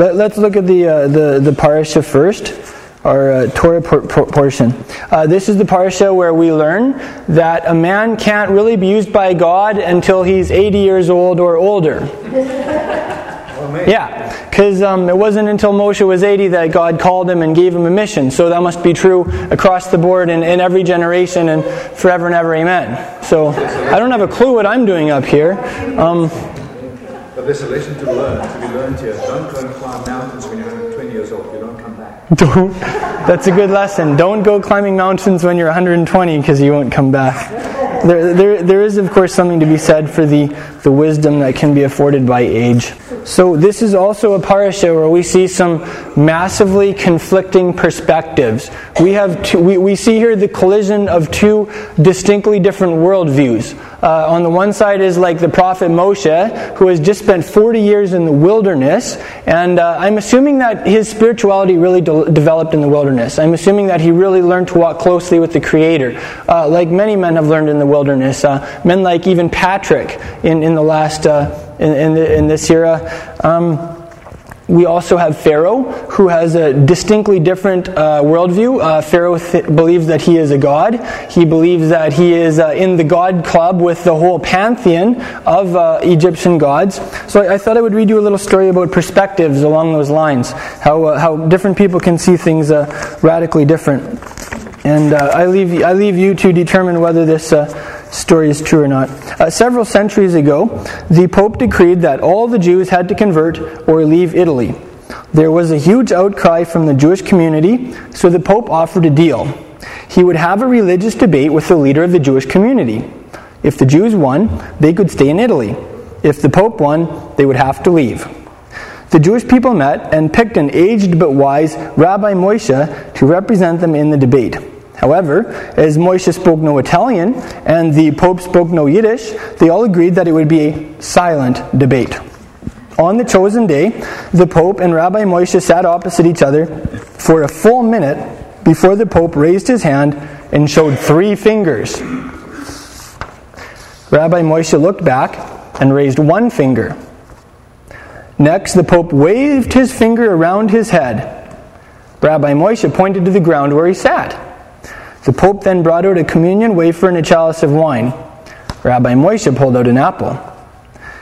let, us look at the, uh, the, the parasha first, our uh, Torah por- por- portion. Uh, this is the parasha where we learn that a man can't really be used by God until he's 80 years old or older. Yeah, because um, it wasn't until Moshe was 80 that God called him and gave him a mission. So that must be true across the board in, in every generation and forever and ever, amen. So I don't have a clue what I'm doing up here. Um, but there's a lesson to learn, to be learned here. Don't go and climb mountains when you're 20 years old. You don't come back. Don't. That's a good lesson. Don't go climbing mountains when you're 120 because you won't come back. There, there, there is, of course, something to be said for the, the wisdom that can be afforded by age. So, this is also a parasha where we see some massively conflicting perspectives. We, have two, we, we see here the collision of two distinctly different worldviews. Uh, on the one side is like the prophet Moshe, who has just spent 40 years in the wilderness, and uh, I'm assuming that his spirituality really de- developed in the wilderness. I'm assuming that he really learned to walk closely with the Creator, uh, like many men have learned in the wilderness. Uh, men like even Patrick in, in the last uh, in, in, the, in this era. Um, we also have Pharaoh, who has a distinctly different uh, worldview. Uh, Pharaoh th- believes that he is a god. He believes that he is uh, in the god club with the whole pantheon of uh, Egyptian gods. So I, I, thought I would read you a little story about perspectives along those lines, how, uh, how different people can see things uh, radically different. And I, leave, I leave you to determine whether this story is true or not. Uh, several centuries ago, the Pope decreed that all the Jews had to convert or leave Italy. There was a huge outcry from the Jewish community, so the Pope offered a deal. He would have a religious debate with the leader of the Jewish community. If the Jews won, they could stay in Italy. If the Pope won, they would have to leave. The Jewish people met and picked an aged but wise Rabbi Moshe to represent them in the debate. However, as Moshe spoke no Italian and the Pope spoke no Yiddish, they all agreed that it would be a silent debate. On the chosen day, the Pope and Rabbi Moshe sat opposite each other for a full minute before the Pope raised his hand and showed three fingers. Rabbi Moshe looked back and raised one finger. Next, the Pope waved his finger around his head. Rabbi Moshe pointed to the ground where he sat. The Pope then brought out a communion wafer and a chalice of wine. Rabbi Moshe pulled out an apple.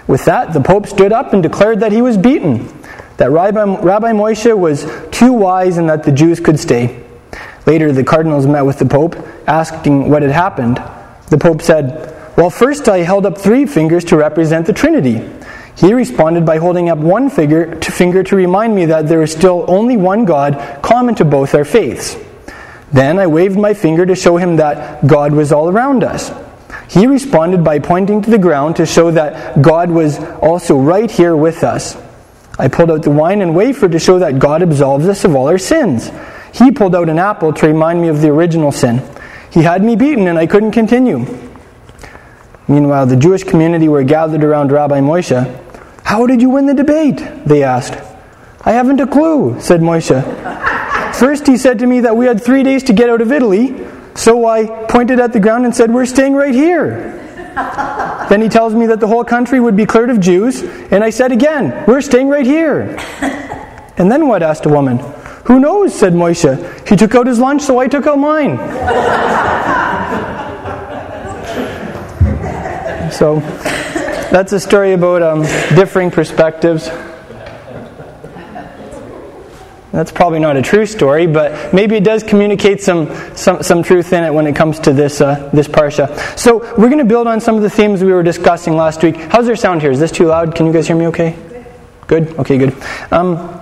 With that, the Pope stood up and declared that he was beaten, that Rabbi, Rabbi Moshe was too wise and that the Jews could stay. Later, the cardinals met with the Pope, asking what had happened. The Pope said, Well, first I held up three fingers to represent the Trinity. He responded by holding up one finger to, finger to remind me that there is still only one God common to both our faiths. Then I waved my finger to show him that God was all around us. He responded by pointing to the ground to show that God was also right here with us. I pulled out the wine and wafer to show that God absolves us of all our sins. He pulled out an apple to remind me of the original sin. He had me beaten and I couldn't continue. Meanwhile, the Jewish community were gathered around Rabbi Moshe. How did you win the debate? They asked. I haven't a clue, said Moshe. First, he said to me that we had three days to get out of Italy, so I pointed at the ground and said, We're staying right here. then he tells me that the whole country would be cleared of Jews, and I said again, We're staying right here. and then what? asked a woman. Who knows? said Moshe. He took out his lunch, so I took out mine. so that's a story about um, differing perspectives. That's probably not a true story, but maybe it does communicate some, some, some truth in it when it comes to this, uh, this parsha. So we're going to build on some of the themes we were discussing last week. How's their sound here? Is this too loud? Can you guys hear me okay? Good? Okay, good. Um,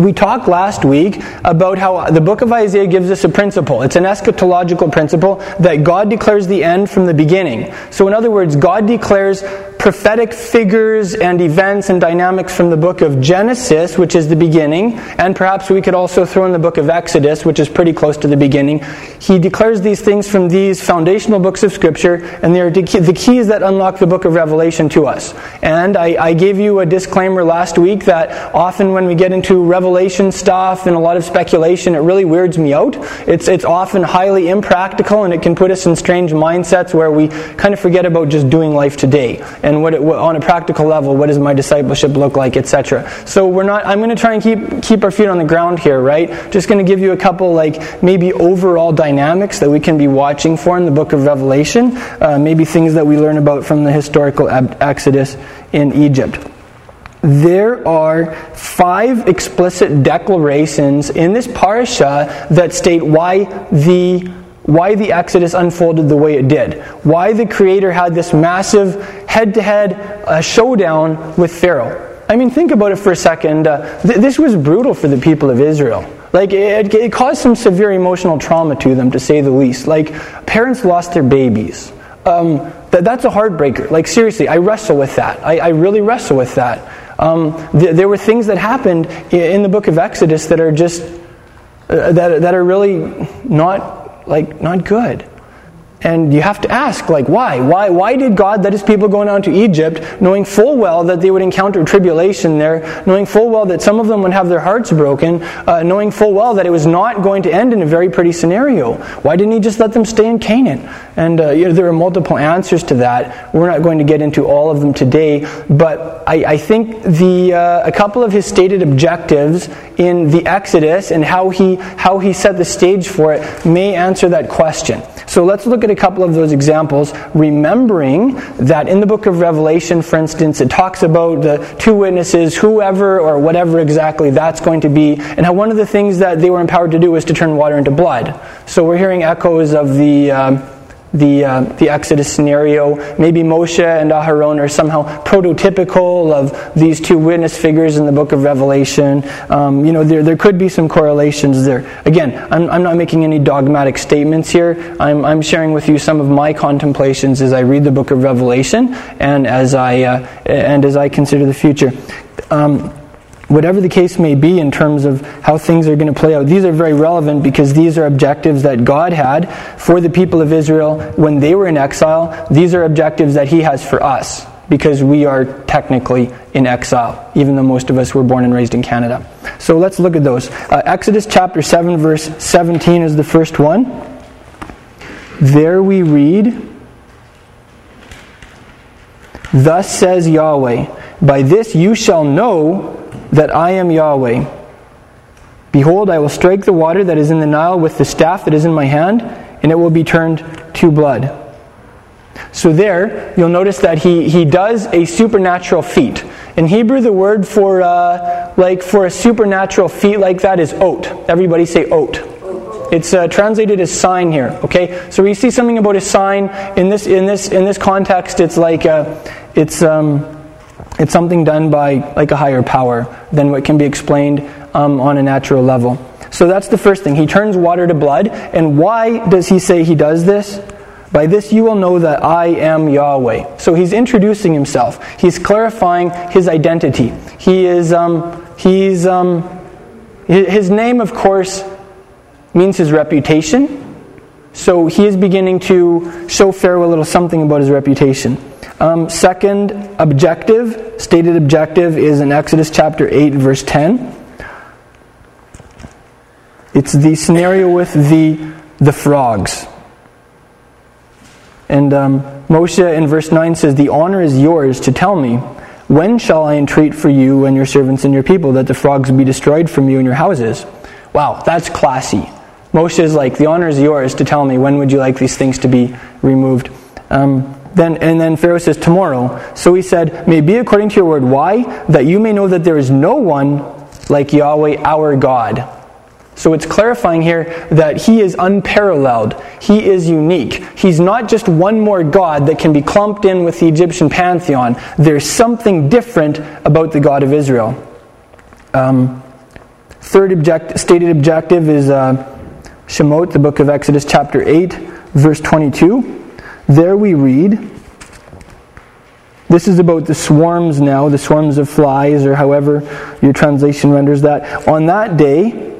we talked last week about how the book of Isaiah gives us a principle. It's an eschatological principle that God declares the end from the beginning. So, in other words, God declares prophetic figures and events and dynamics from the book of Genesis, which is the beginning, and perhaps we could also throw in the book of Exodus, which is pretty close to the beginning. He declares these things from these foundational books of Scripture, and they are the keys that unlock the book of Revelation to us. And I, I gave you a disclaimer last week that often when we get into Revelation stuff and a lot of speculation, it really weirds me out. It's, it's often highly impractical, and it can put us in strange mindsets where we kind of forget about just doing life today and what, it, what, on a practical level, what does my discipleship look like, etc. So we're not. I'm going to try and keep keep our feet on the ground here, right? Just going to give you a couple like maybe overall dynamics that we can be watching for in the book of Revelation, uh, maybe things that we learn about from the historical exodus in Egypt there are five explicit declarations in this parasha that state why the why the Exodus unfolded the way it did, why the Creator had this massive head-to-head showdown with Pharaoh. I mean, think about it for a second. Uh, th- this was brutal for the people of Israel. Like, it, it caused some severe emotional trauma to them, to say the least. Like, parents lost their babies. Um, that, that's a heartbreaker. Like, seriously, I wrestle with that. I, I really wrestle with that. Um, th- there were things that happened in the book of Exodus that are just uh, that, that are really not like not good. And you have to ask, like, why? Why, why did God let his people go down to Egypt, knowing full well that they would encounter tribulation there, knowing full well that some of them would have their hearts broken, uh, knowing full well that it was not going to end in a very pretty scenario? Why didn't he just let them stay in Canaan? And uh, you know, there are multiple answers to that. We're not going to get into all of them today, but I, I think the, uh, a couple of his stated objectives in the Exodus and how he, how he set the stage for it may answer that question. So let's look at a couple of those examples, remembering that in the book of Revelation, for instance, it talks about the two witnesses, whoever or whatever exactly that's going to be, and how one of the things that they were empowered to do was to turn water into blood. So we're hearing echoes of the. Um, the, uh, the Exodus scenario. Maybe Moshe and Aharon are somehow prototypical of these two witness figures in the book of Revelation. Um, you know, there, there could be some correlations there. Again, I'm, I'm not making any dogmatic statements here. I'm, I'm sharing with you some of my contemplations as I read the book of Revelation and as I, uh, and as I consider the future. Um, whatever the case may be in terms of how things are going to play out, these are very relevant because these are objectives that God had for the people of Israel when they were in exile. These are objectives that He has for us because we are technically in exile, even though most of us were born and raised in Canada. So let's look at those. Uh, Exodus chapter 7, verse 17 is the first one. There we read, Thus says Yahweh, By this you shall know that I am Yahweh. Behold, I will strike the water that is in the Nile with the staff that is in my hand, and it will be turned to blood. So there, you'll notice that he, he does a supernatural feat. In Hebrew, the word for uh, like for a supernatural feat like that is ot. Everybody say ot. It's uh, translated as sign here. Okay, so we see something about a sign in this in this in this context. It's like uh, it's. Um, it's something done by like a higher power than what can be explained um, on a natural level. So that's the first thing. He turns water to blood. And why does he say he does this? By this you will know that I am Yahweh. So he's introducing himself. He's clarifying his identity. He is, um, he's, um, his name, of course, means his reputation. So he is beginning to show Pharaoh a little something about his reputation. Um, second objective, stated objective, is in Exodus chapter 8, verse 10. It's the scenario with the, the frogs. And um, Moshe in verse 9 says, The honor is yours to tell me, when shall I entreat for you and your servants and your people that the frogs be destroyed from you and your houses? Wow, that's classy. Moshe is like, The honor is yours to tell me, when would you like these things to be removed? Um, then, and then Pharaoh says, Tomorrow. So he said, May be according to your word. Why? That you may know that there is no one like Yahweh our God. So it's clarifying here that he is unparalleled. He is unique. He's not just one more God that can be clumped in with the Egyptian pantheon. There's something different about the God of Israel. Um, third object, stated objective is uh, Shemot, the book of Exodus, chapter 8, verse 22. There we read, this is about the swarms now, the swarms of flies, or however your translation renders that. On that day,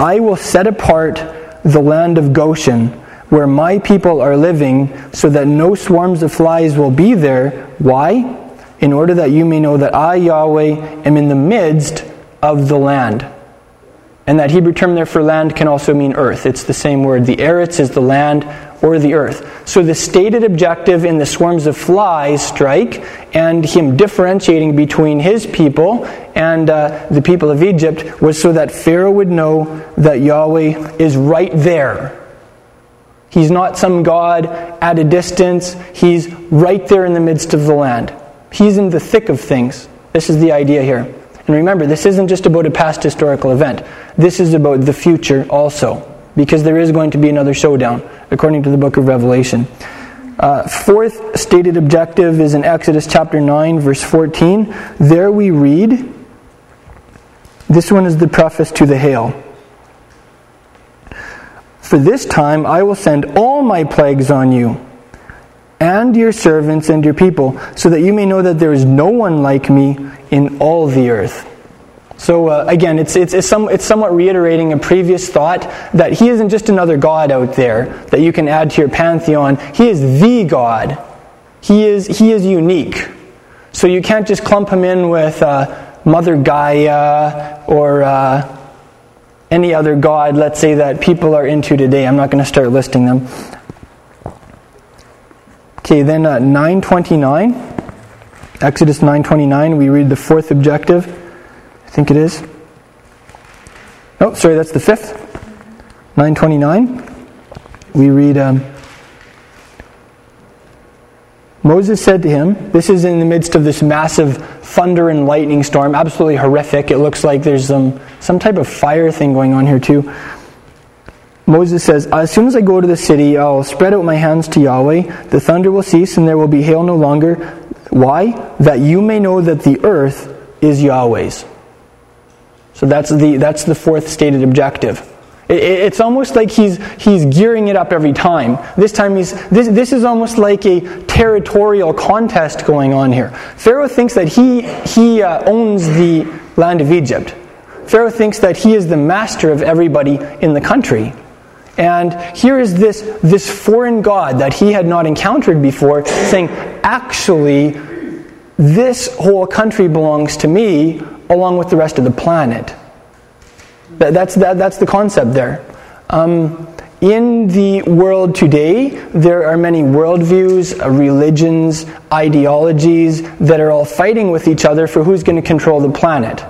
I will set apart the land of Goshen, where my people are living, so that no swarms of flies will be there. Why? In order that you may know that I, Yahweh, am in the midst of the land. And that Hebrew term there for land can also mean earth. It's the same word. The eretz is the land, or the earth. So the stated objective in the swarms of flies strike and him differentiating between his people and uh, the people of Egypt was so that Pharaoh would know that Yahweh is right there. He's not some God at a distance, he's right there in the midst of the land. He's in the thick of things. This is the idea here. And remember, this isn't just about a past historical event. This is about the future also, because there is going to be another showdown, according to the book of Revelation. Uh, fourth stated objective is in Exodus chapter 9, verse 14. There we read, this one is the preface to the hail. For this time I will send all my plagues on you and your servants and your people, so that you may know that there is no one like me in all the earth. So uh, again, it's, it's, it's, some, it's somewhat reiterating a previous thought that he isn't just another God out there that you can add to your pantheon. He is the God. He is, he is unique. So you can't just clump him in with uh, Mother Gaia or uh, any other God, let's say, that people are into today. I'm not going to start listing them. Okay, then uh, 929. Exodus 929, we read the fourth objective. Think it is. Oh, sorry, that's the fifth. 929. We read um, Moses said to him, This is in the midst of this massive thunder and lightning storm, absolutely horrific. It looks like there's some, some type of fire thing going on here, too. Moses says, As soon as I go to the city, I'll spread out my hands to Yahweh. The thunder will cease, and there will be hail no longer. Why? That you may know that the earth is Yahweh's. So that's the, that's the fourth stated objective. It, it's almost like he's, he's gearing it up every time. This time he's, this, this is almost like a territorial contest going on here. Pharaoh thinks that he, he uh, owns the land of Egypt. Pharaoh thinks that he is the master of everybody in the country. And here is this, this foreign God that he had not encountered before saying, actually, this whole country belongs to me along with the rest of the planet. That, that's, that, that's the concept there. Um, in the world today, there are many worldviews, uh, religions, ideologies that are all fighting with each other for who's going to control the planet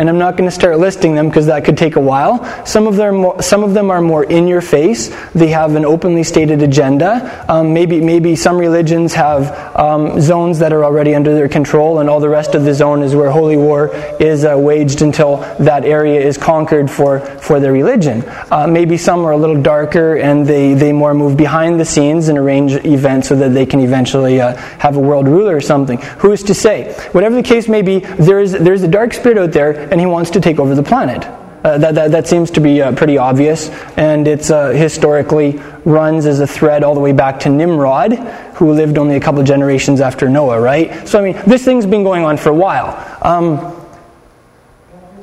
and I'm not going to start listing them because that could take a while. Some of them, more, some of them are more in your face. They have an openly stated agenda. Um, maybe, maybe some religions have um, zones that are already under their control, and all the rest of the zone is where holy war is uh, waged until that area is conquered for, for their religion. Uh, maybe some are a little darker and they, they more move behind the scenes and arrange events so that they can eventually uh, have a world ruler or something. Who's to say? Whatever the case may be, there is, there's a dark spirit out there and he wants to take over the planet. Uh, that, that, that, seems to be uh, pretty obvious, and it's uh, historically runs as a thread all the way back to Nimrod, who lived only a couple of generations after Noah, right? So, I mean, this thing's been going on for a while. Um,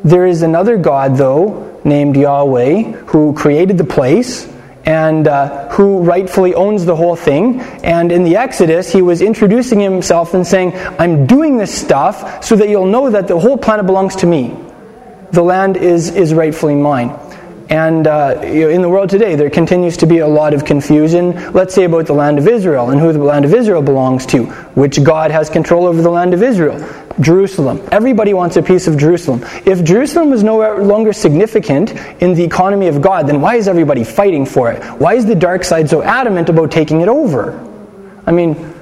there is another God, though, named Yahweh, who created the place and uh, who rightfully owns the whole thing. And in the Exodus, he was introducing himself and saying, I'm doing this stuff so that you'll know that the whole planet belongs to me. The land is, is rightfully mine. And uh, in the world today, there continues to be a lot of confusion, let's say about the land of Israel and who the land of Israel belongs to, which God has control over the land of Israel. Jerusalem. Everybody wants a piece of Jerusalem. If Jerusalem is no longer significant in the economy of God, then why is everybody fighting for it? Why is the dark side so adamant about taking it over? I mean,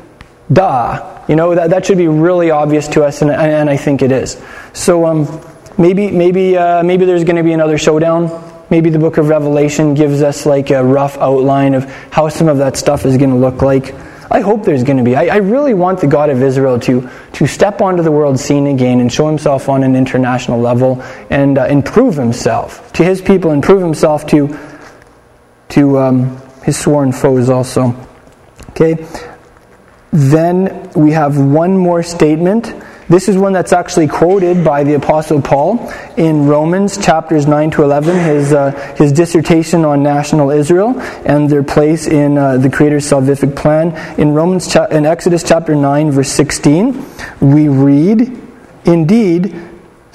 duh. You know, that, that should be really obvious to us, and, and I think it is. So um, maybe, maybe, uh, maybe there's going to be another showdown maybe the book of Revelation gives us like a rough outline of how some of that stuff is going to look like. I hope there's going to be. I, I, really want the God of Israel to, to step onto the world scene again and show himself on an international level and, uh, and prove himself to his people and prove himself to, to um, his sworn foes also. Okay? Then we have one more statement this is one that's actually quoted by the Apostle Paul in Romans chapters 9 to 11, his, uh, his dissertation on national Israel and their place in uh, the Creator's salvific plan. In, Romans cha- in Exodus chapter 9, verse 16, we read, Indeed,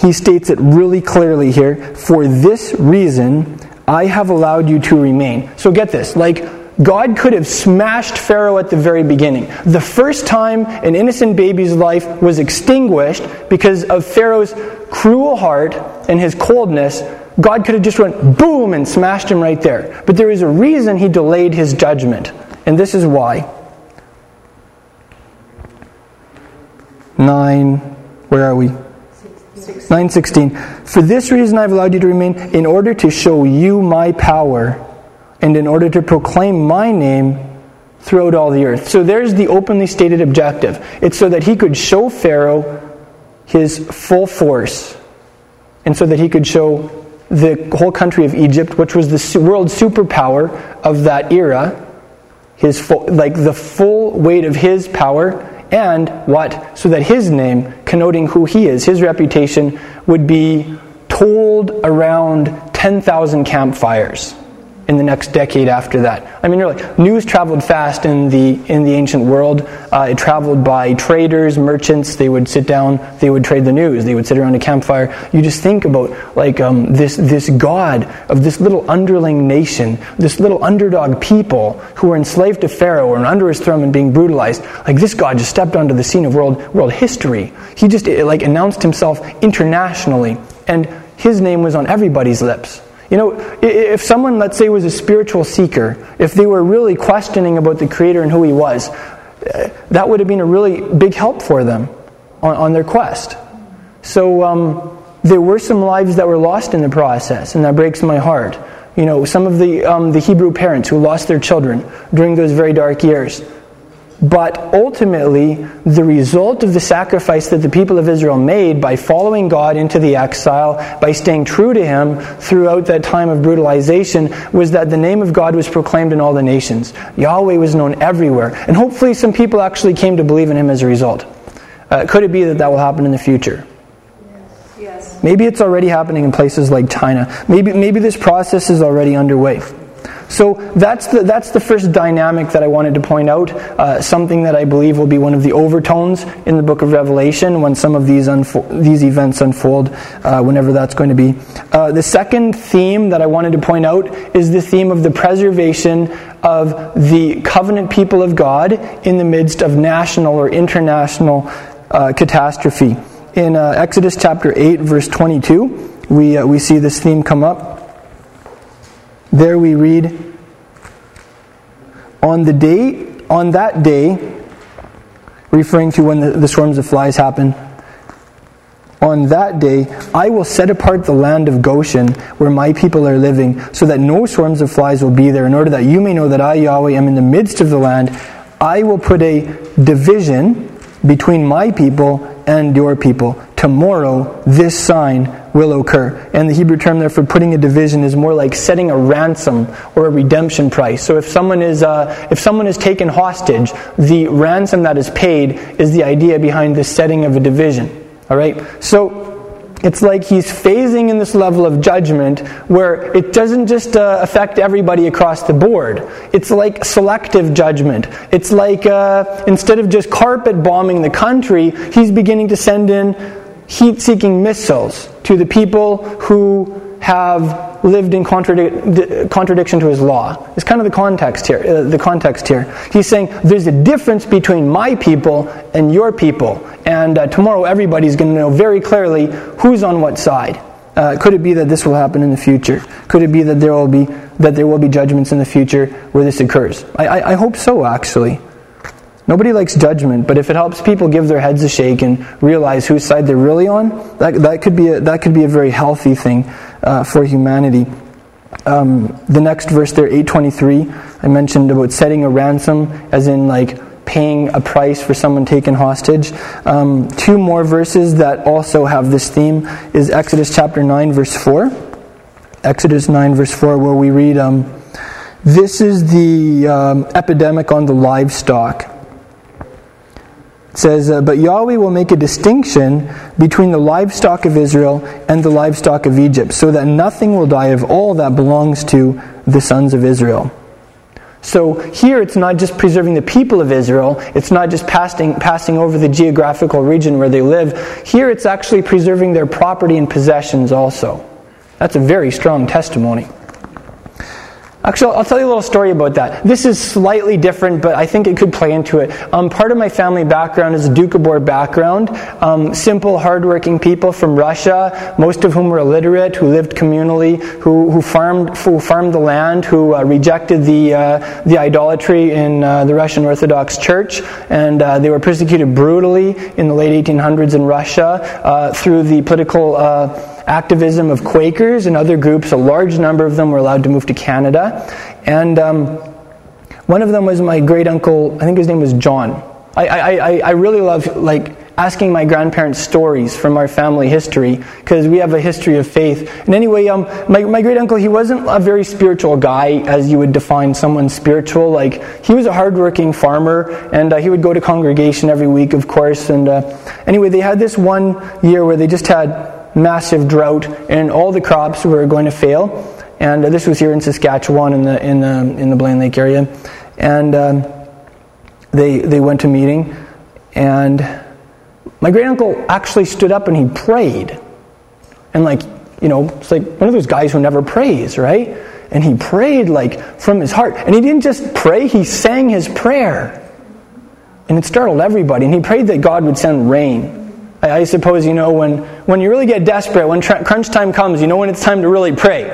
he states it really clearly here, for this reason I have allowed you to remain. So get this, like, God could have smashed Pharaoh at the very beginning. The first time an innocent baby's life was extinguished because of Pharaoh's cruel heart and his coldness, God could have just went boom and smashed him right there. But there is a reason he delayed his judgment, and this is why. 9, where are we? 916. For this reason I've allowed you to remain, in order to show you my power, and in order to proclaim my name throughout all the earth. So there's the openly stated objective. It's so that he could show Pharaoh his full force, and so that he could show the whole country of Egypt, which was the world superpower of that era, his full, like the full weight of his power, and what? So that his name, connoting who he is, his reputation, would be told around 10,000 campfires in the next decade after that. I mean, really, news traveled fast in the in the ancient world. Uh, it traveled by traders, merchants. They would sit down, they would trade the news. They would sit around a campfire. You just think about like um, this this god of this little underling nation, this little underdog people who were enslaved to Pharaoh and under his thumb and being brutalized. Like this god just stepped onto the scene of world world history. He just like announced himself internationally, and his name was on everybody's lips. You know, if someone, let's say, was a spiritual seeker, if they were really questioning about the Creator and who He was, uh, that would have been a really big help for them on, on their quest. So um, there were some lives that were lost in the process, and that breaks my heart. You know, some of the, um, the Hebrew parents who lost their children during those very dark years. But ultimately, the result of the sacrifice that the people of Israel made by following God into the exile, by staying true to Him throughout that time of brutalization, was that the name of God was proclaimed in all the nations. Yahweh was known everywhere. And hopefully, some people actually came to believe in Him as a result. Uh, could it be that that will happen in the future? Yes. Maybe it's already happening in places like China. Maybe, maybe this process is already underway. So that's the, that's the first dynamic that I wanted to point out, uh, something that I believe will be one of the overtones in the book of Revelation when some of these, unfo- these events unfold, uh, whenever that's going to be. Uh, the second theme that I wanted to point out is the theme of the preservation of the covenant people of God in the midst of national or international uh, catastrophe. In uh, Exodus chapter 8, verse 22, we, uh, we see this theme come up. There we read, on the day, on that day, referring to when the, the swarms of flies happen, on that day, I will set apart the land of Goshen, where my people are living, so that no swarms of flies will be there, in order that you may know that I, Yahweh, am in the midst of the land. I will put a division between my people and your people. Tomorrow, this sign will occur. And the Hebrew term there for putting a division is more like setting a ransom or a redemption price. So if someone is uh, if someone is taken hostage, the ransom that is paid is the idea behind the setting of a division. All right. So it's like he's phasing in this level of judgment where it doesn't just uh, affect everybody across the board. It's like selective judgment. It's like uh, instead of just carpet bombing the country, he's beginning to send in heat seeking missiles to the people who have lived in contradic- contradiction to his law. It's kind of the context here. Uh, the context here. He's saying there's a difference between my people and your people, and uh, tomorrow everybody's going to know very clearly who's on what side. Uh, could it be that this will happen in the future? Could it be that there will be that there will be judgments in the future where this occurs? I, I, I hope so, actually. Nobody likes judgment, but if it helps people give their heads a shake and realize whose side they're really on, that, that, could, be a, that could be a very healthy thing uh, for humanity. Um, the next verse there, 823, I mentioned about setting a ransom, as in like paying a price for someone taken hostage. Um, two more verses that also have this theme is Exodus chapter 9, verse 4. Exodus 9, verse 4, where we read, um, This is the um, epidemic on the livestock it says, uh, But Yahweh will make a distinction between the livestock of Israel and the livestock of Egypt, so that nothing will die of all that belongs to the sons of Israel. So here it's not just preserving the people of Israel, it's not just passing, passing over the geographical region where they live. Here it's actually preserving their property and possessions also. That's a very strong testimony. Actually, I'll tell you a little story about that. This is slightly different, but I think it could play into it. Um, part of my family background is a Doukhobor background. Um, simple, hardworking people from Russia, most of whom were illiterate, who lived communally, who, who farmed who farmed the land, who uh, rejected the uh, the idolatry in uh, the Russian Orthodox Church, and uh, they were persecuted brutally in the late 1800s in Russia uh, through the political uh, activism of Quakers and other groups. A large number of them were allowed to move to Canada. And um, one of them was my great uncle, I think his name was John. I, I, I really love like asking my grandparents stories from our family history because we have a history of faith. And anyway, um, my, my great uncle, he wasn't a very spiritual guy as you would define someone spiritual. Like, he was a hardworking farmer and uh, he would go to congregation every week, of course. And uh, anyway, they had this one year where they just had massive drought, and all the crops were going to fail. And uh, this was here in Saskatchewan in the in the in the Blaine Lake area, and um, they they went to meeting, and my great uncle actually stood up and he prayed, and like you know it's like one of those guys who never prays, right? And he prayed like from his heart, and he didn't just pray; he sang his prayer, and it startled everybody. And he prayed that God would send rain I, I suppose you know when, when you really get desperate, when crunch time comes, you know when it's time to really pray.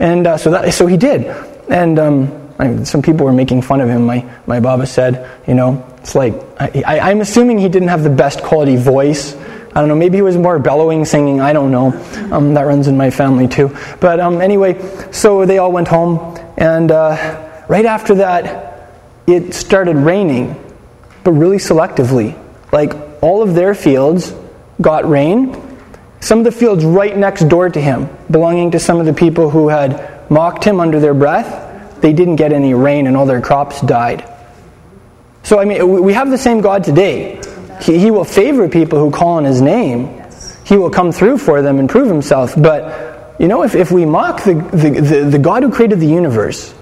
And uh, so, that, so he did. And um, I some people were making fun of him. My, my Baba said, you know, it's like, I, I, I'm assuming he didn't have the best quality voice. I don't know, maybe he was more bellowing singing, I don't know. Um, that runs in my family too. But um, anyway, so they all went home, and uh, right after that, it started raining, but really selectively. Like all of their fields got rain. Some of the fields right next door to him, belonging to some of the people who had mocked him under their breath, they didn't get any rain and all their crops died. So, I mean, we have the same God today. He, he will favor people who call on his name, he will come through for them and prove himself. But, you know, if, if we mock the, the, the, the God who created the universe,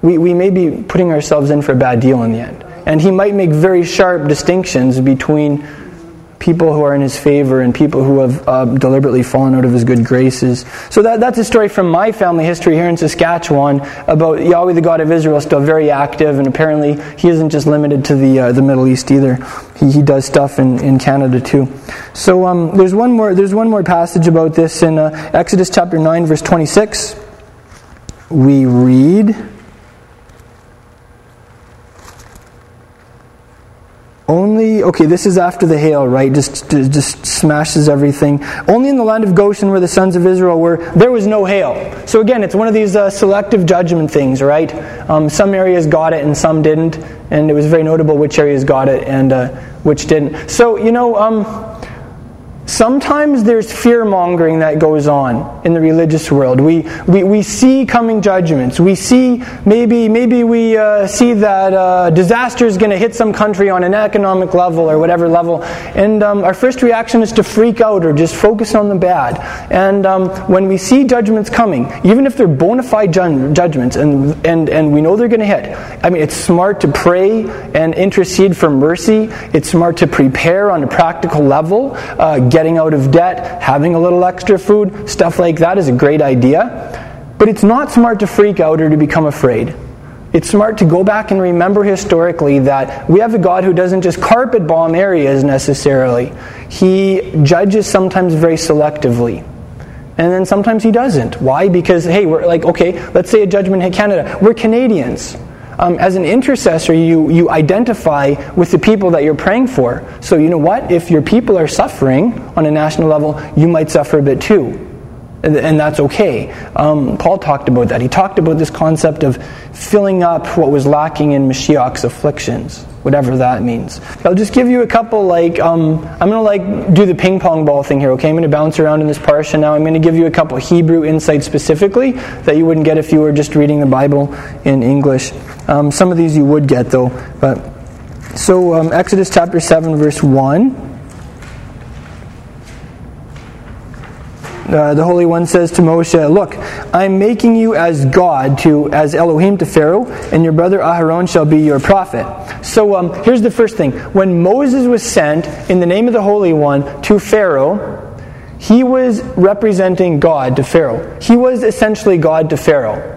we, we may be putting ourselves in for a bad deal in the end. And he might make very sharp distinctions between people who are in his favor and people who have uh, deliberately fallen out of his good graces. So that, that's a story from my family history here in Saskatchewan about Yahweh, the God of Israel, still very active, and apparently he isn't just limited to the, uh, the Middle East either. He, he does stuff in, in Canada too. So um, there's, one more, there's one more passage about this in uh, Exodus chapter 9, verse 26. We read. Only, okay, this is after the hail, right? Just, just smashes everything. Only in the land of Goshen, where the sons of Israel were, there was no hail. So again, it's one of these uh, selective judgment things, right? Um, some areas got it and some didn't, and it was very notable which areas got it and uh, which didn't. So, you know, um, Sometimes there's fear mongering that goes on in the religious world. We, we, we see coming judgments. We see, maybe, maybe we uh, see that uh, disaster is going to hit some country on an economic level or whatever level. And um, our first reaction is to freak out or just focus on the bad. And um, when we see judgments coming, even if they're bona fide ju- judgments and, and, and we know they're going to hit, I mean, it's smart to pray and intercede for mercy. It's smart to prepare on a practical level. Uh, getting out of debt, having a little extra food, stuff like that is a great idea. But it's not smart to freak out or to become afraid. It's smart to go back and remember historically that we have a God who doesn't just carpet bomb areas necessarily. He judges sometimes very selectively. And then sometimes he doesn't. Why? Because, hey, we're like, okay, let's say a judgment hit Canada. We're Canadians um, as an intercessor, you, you identify with the people that you're praying for. So, you know what? If your people are suffering on a national level, you might suffer a bit too. And, that's okay. Um, Paul talked about that. He talked about this concept of filling up what was lacking in Mashiach's afflictions, whatever that means. I'll just give you a couple, like, um, I'm going to like do the ping pong ball thing here, okay? I'm going to bounce around in this parsha now. I'm going to give you a couple Hebrew insights specifically that you wouldn't get if you were just reading the Bible in English. Um, some of these you would get though. But so um, Exodus chapter seven, verse one. Uh, the Holy One says to Moshe, Look, I'm making you as God, to as Elohim to Pharaoh, and your brother Aharon shall be your prophet. So um, here's the first thing. When Moses was sent in the name of the Holy One to Pharaoh, he was representing God to Pharaoh. He was essentially God to Pharaoh.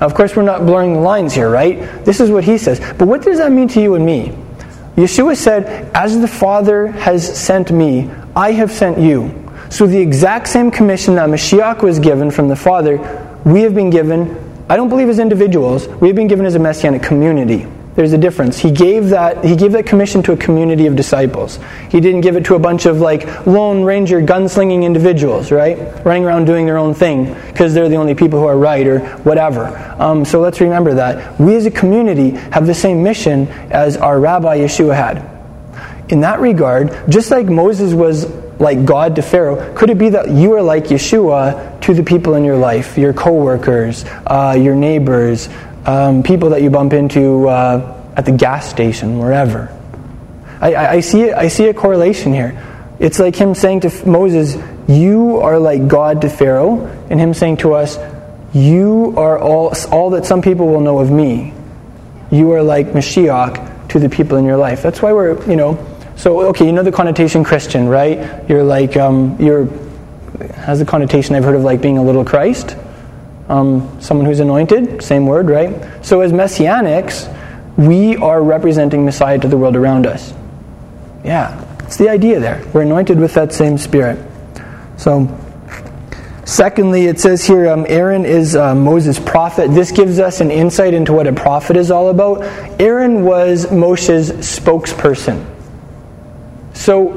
Of course, we're not blurring the lines here, right? This is what he says. But what does that mean to you and me? Yeshua said, As the Father has sent me, I have sent you. So the exact same commission that Mashiach was given from the Father, we have been given, I don't believe as individuals, we have been given as a messianic community. There's a difference. He gave that he gave that commission to a community of disciples. He didn't give it to a bunch of like lone ranger gunslinging individuals, right? Running around doing their own thing because they're the only people who are right or whatever. Um, so let's remember that we as a community have the same mission as our Rabbi Yeshua had. In that regard, just like Moses was like God to Pharaoh, could it be that you are like Yeshua to the people in your life, your coworkers, uh, your neighbors, um, people that you bump into uh, at the gas station, wherever. I, I, I, see, I see a correlation here. It's like him saying to Moses, You are like God to Pharaoh, and him saying to us, You are all, all that some people will know of me. You are like Mashiach to the people in your life. That's why we're, you know, so, okay, you know the connotation Christian, right? You're like, um, you're, has the connotation I've heard of like being a little Christ um, someone who's anointed, same word, right? So as messianics, we are representing Messiah to the world around us. Yeah, it's the idea there. We're anointed with that same spirit. So, secondly, it says here um, Aaron is uh, Moses' prophet. This gives us an insight into what a prophet is all about. Aaron was Moshe's spokesperson. So,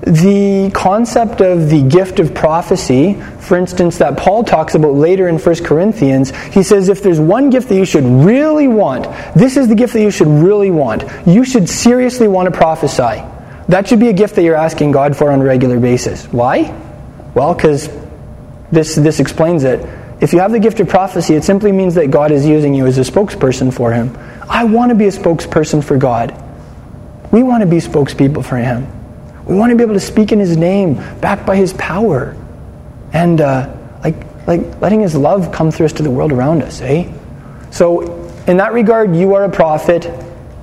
the concept of the gift of prophecy, for instance, that Paul talks about later in 1 Corinthians, he says if there's one gift that you should really want, this is the gift that you should really want. You should seriously want to prophesy. That should be a gift that you're asking God for on a regular basis. Why? Well, because this, this explains it. If you have the gift of prophecy, it simply means that God is using you as a spokesperson for Him. I want to be a spokesperson for God. We want to be spokespeople for Him. We want to be able to speak in His name, backed by His power, and uh, like like letting His love come through us to the world around us. Eh? So, in that regard, you are a prophet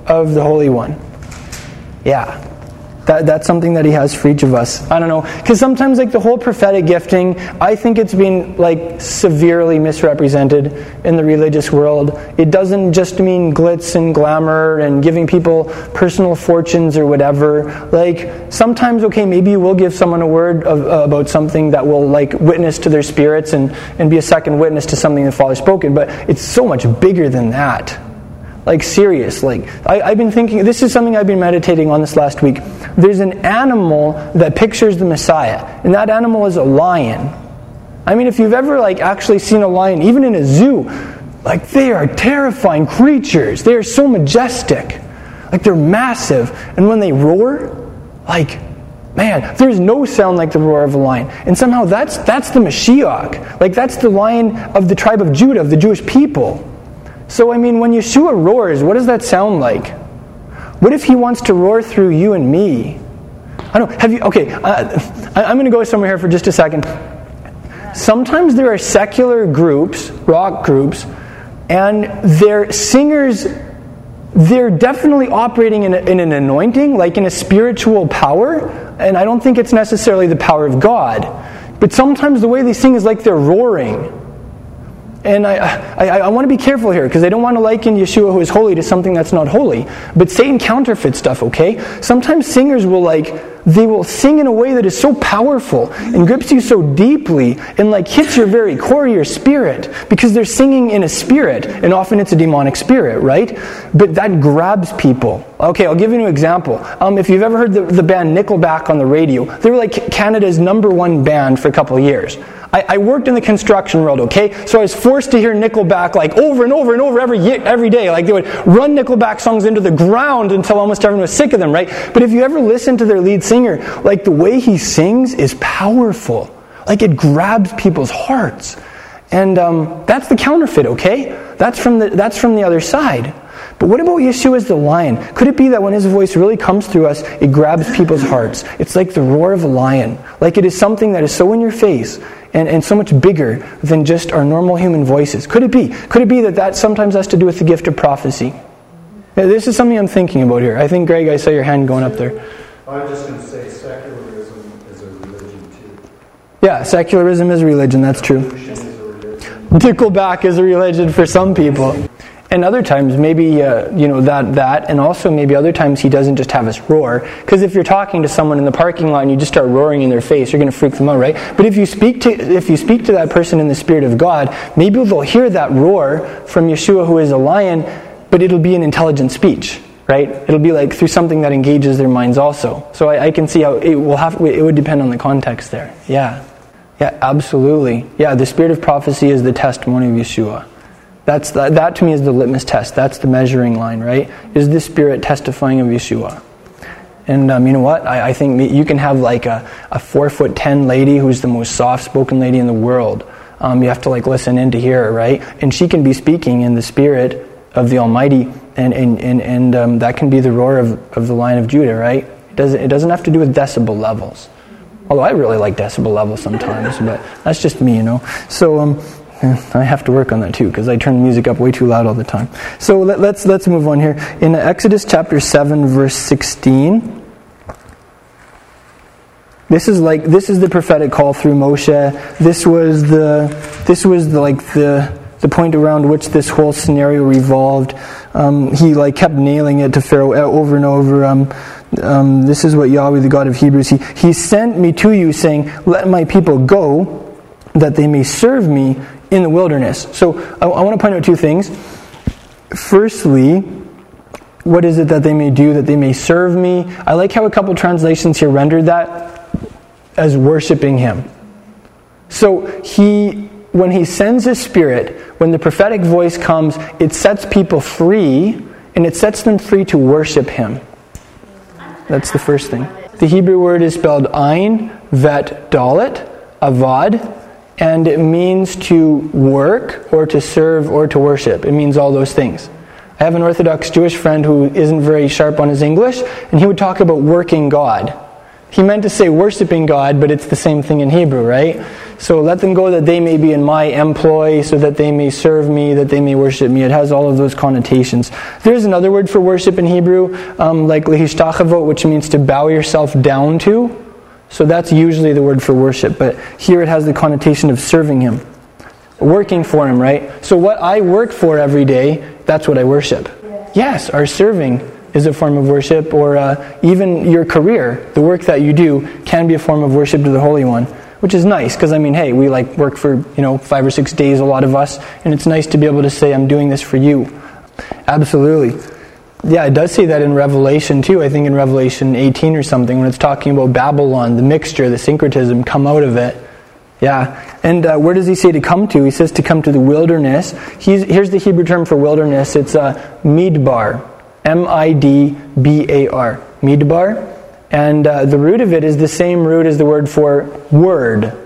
of the Holy One. Yeah. That, that's something that he has for each of us. I don't know. Because sometimes, like, the whole prophetic gifting, I think it's been, like, severely misrepresented in the religious world. It doesn't just mean glitz and glamour and giving people personal fortunes or whatever. Like, sometimes, okay, maybe you will give someone a word of, uh, about something that will, like, witness to their spirits and, and be a second witness to something the Father spoken, but it's so much bigger than that. Like, serious. Like, I, have been thinking, this is something I've been meditating on this last week. There's an animal that pictures the Messiah, and that animal is a lion. I mean, if you've ever, like, actually seen a lion, even in a zoo, like, they are terrifying creatures. They are so majestic. Like, they're massive. And when they roar, like, man, there's no sound like the roar of a lion. And somehow that's, that's the Mashiach. Like, that's the lion of the tribe of Judah, of the Jewish people. So, I mean, when Yeshua roars, what does that sound like? What if he wants to roar through you and me? I don't have you okay, uh, I'm going to go somewhere here for just a second. Sometimes there are secular groups, rock groups, and their singers they're definitely operating in, a, in an anointing, like in a spiritual power, and I don't think it's necessarily the power of God. But sometimes the way they sing is like they're roaring. And I, I, I want to be careful here because I don't want to liken Yeshua, who is holy, to something that's not holy. But Satan counterfeits stuff, okay? Sometimes singers will like, they will sing in a way that is so powerful and grips you so deeply and like hits your very core your spirit because they're singing in a spirit and often it's a demonic spirit, right? But that grabs people. Okay, I'll give you an example. Um, if you've ever heard the, the band Nickelback on the radio, they were like Canada's number one band for a couple of years. I, I, worked in the construction world, okay? So I was forced to hear Nickelback like over and over and over every every day. Like they would run Nickelback songs into the ground until almost everyone was sick of them, right? But if you ever listen to their lead singer, like the way he sings is powerful. Like it grabs people's hearts. And um, that's the counterfeit, okay? That's from the, that's from the other side. But what about Yeshua as the lion? Could it be that when his voice really comes through us, it grabs people's hearts? It's like the roar of a lion. Like it is something that is so in your face and, and so much bigger than just our normal human voices. Could it be? Could it be that that sometimes has to do with the gift of prophecy? This is something I'm thinking about here. I think, Greg, I saw your hand going up there. I was just going to say secularism is a religion too. Yeah, secularism is a religion, that's true. Nickelback is a religion for some people. And other times, maybe uh, you know that that, and also maybe other times he doesn't just have us roar. Because if you're talking to someone in the parking lot and you just start roaring in their face, you're going to freak them out, right? But if you speak to if you speak to that person in the spirit of God, maybe they'll hear that roar from Yeshua, who is a lion, but it'll be an intelligent speech, right? It'll be like through something that engages their minds also. So I, I can see how it will have. It would depend on the context there. Yeah, yeah, absolutely. Yeah, the spirit of prophecy is the testimony of Yeshua. That's the, that to me is the litmus test. That's the measuring line, right? Is the Spirit testifying of Yeshua? And um, you know what? I, I, think you can have like a, a four foot ten lady who's the most soft spoken lady in the world. Um, you have to like listen in to hear her, right? And she can be speaking in the Spirit of the Almighty, and, and, and, and um, that can be the roar of, of the Lion of Judah, right? It doesn't, it doesn't have to do with decibel levels. Although I really like decibel levels sometimes, but that's just me, you know. So, um, I have to work on that too because I turn music up way too loud all the time. So let, let's let's move on here. In Exodus chapter seven, verse sixteen. This is like this is the prophetic call through Moshe. This was the this was the, like the the point around which this whole scenario revolved. Um, he like kept nailing it to Pharaoh over and over. Um, um, this is what Yahweh, the God of Hebrews, he, he sent me to you, saying, "Let my people go, that they may serve me in the wilderness. So I, I want to point out two things. Firstly, what is it that they may do that they may serve me? I like how a couple translations here rendered that as worshiping him. So he when he sends his spirit, when the prophetic voice comes, it sets people free and it sets them free to worship him. That's the first thing. The Hebrew word is spelled Ein, Vet, Dalet, Avad, and it means to work or to serve or to worship. It means all those things. I have an Orthodox Jewish friend who isn't very sharp on his English, and he would talk about working God. He meant to say worshiping God, but it's the same thing in Hebrew, right? So let them go that they may be in my employ, so that they may serve me, that they may worship me. It has all of those connotations. There's another word for worship in Hebrew, um, like lehishtachavot, which means to bow yourself down to. So that's usually the word for worship, but here it has the connotation of serving Him, working for Him, right? So what I work for every day, that's what I worship. Yes, our serving is a form of worship, or uh, even your career, the work that you do, can be a form of worship to the Holy One, which is nice because I mean, hey, we like work for you know five or six days, a lot of us, and it's nice to be able to say, I'm doing this for you. Absolutely. Yeah, it does say that in Revelation too. I think in Revelation 18 or something, when it's talking about Babylon, the mixture, the syncretism, come out of it. Yeah. And uh, where does he say to come to? He says to come to the wilderness. He's, here's the Hebrew term for wilderness it's uh, midbar. M I D B A R. Midbar. And uh, the root of it is the same root as the word for word.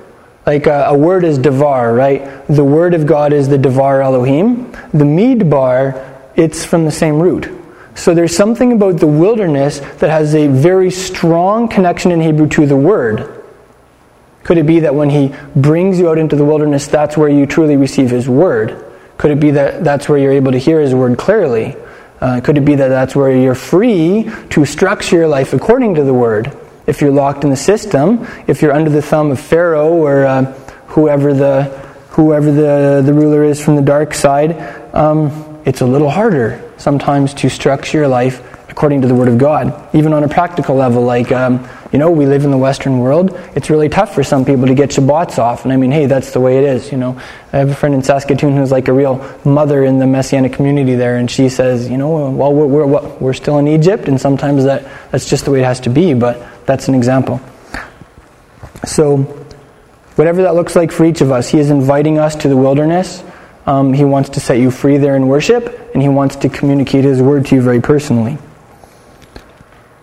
Like uh, a word is devar, right? The word of God is the devar Elohim. The midbar, it's from the same root. So there's something about the wilderness that has a very strong connection in Hebrew to the word. Could it be that when he brings you out into the wilderness, that's where you truly receive his word? Could it be that that's where you're able to hear his word clearly? Uh, could it be that that's where you're free to structure your life according to the word? If you're locked in the system, if you're under the thumb of Pharaoh or uh, whoever the whoever the, the ruler is from the dark side, um, it's a little harder sometimes to structure your life according to the Word of God. Even on a practical level, like, um, you know, we live in the Western world. It's really tough for some people to get Shabbats off. And I mean, hey, that's the way it is, you know. I have a friend in Saskatoon who's like a real mother in the Messianic community there. And she says, you know, well, we're, we're, we're still in Egypt. And sometimes that, that's just the way it has to be. But that's an example. So, whatever that looks like for each of us, He is inviting us to the wilderness um, he wants to set you free there in worship, and He wants to communicate His word to you very personally.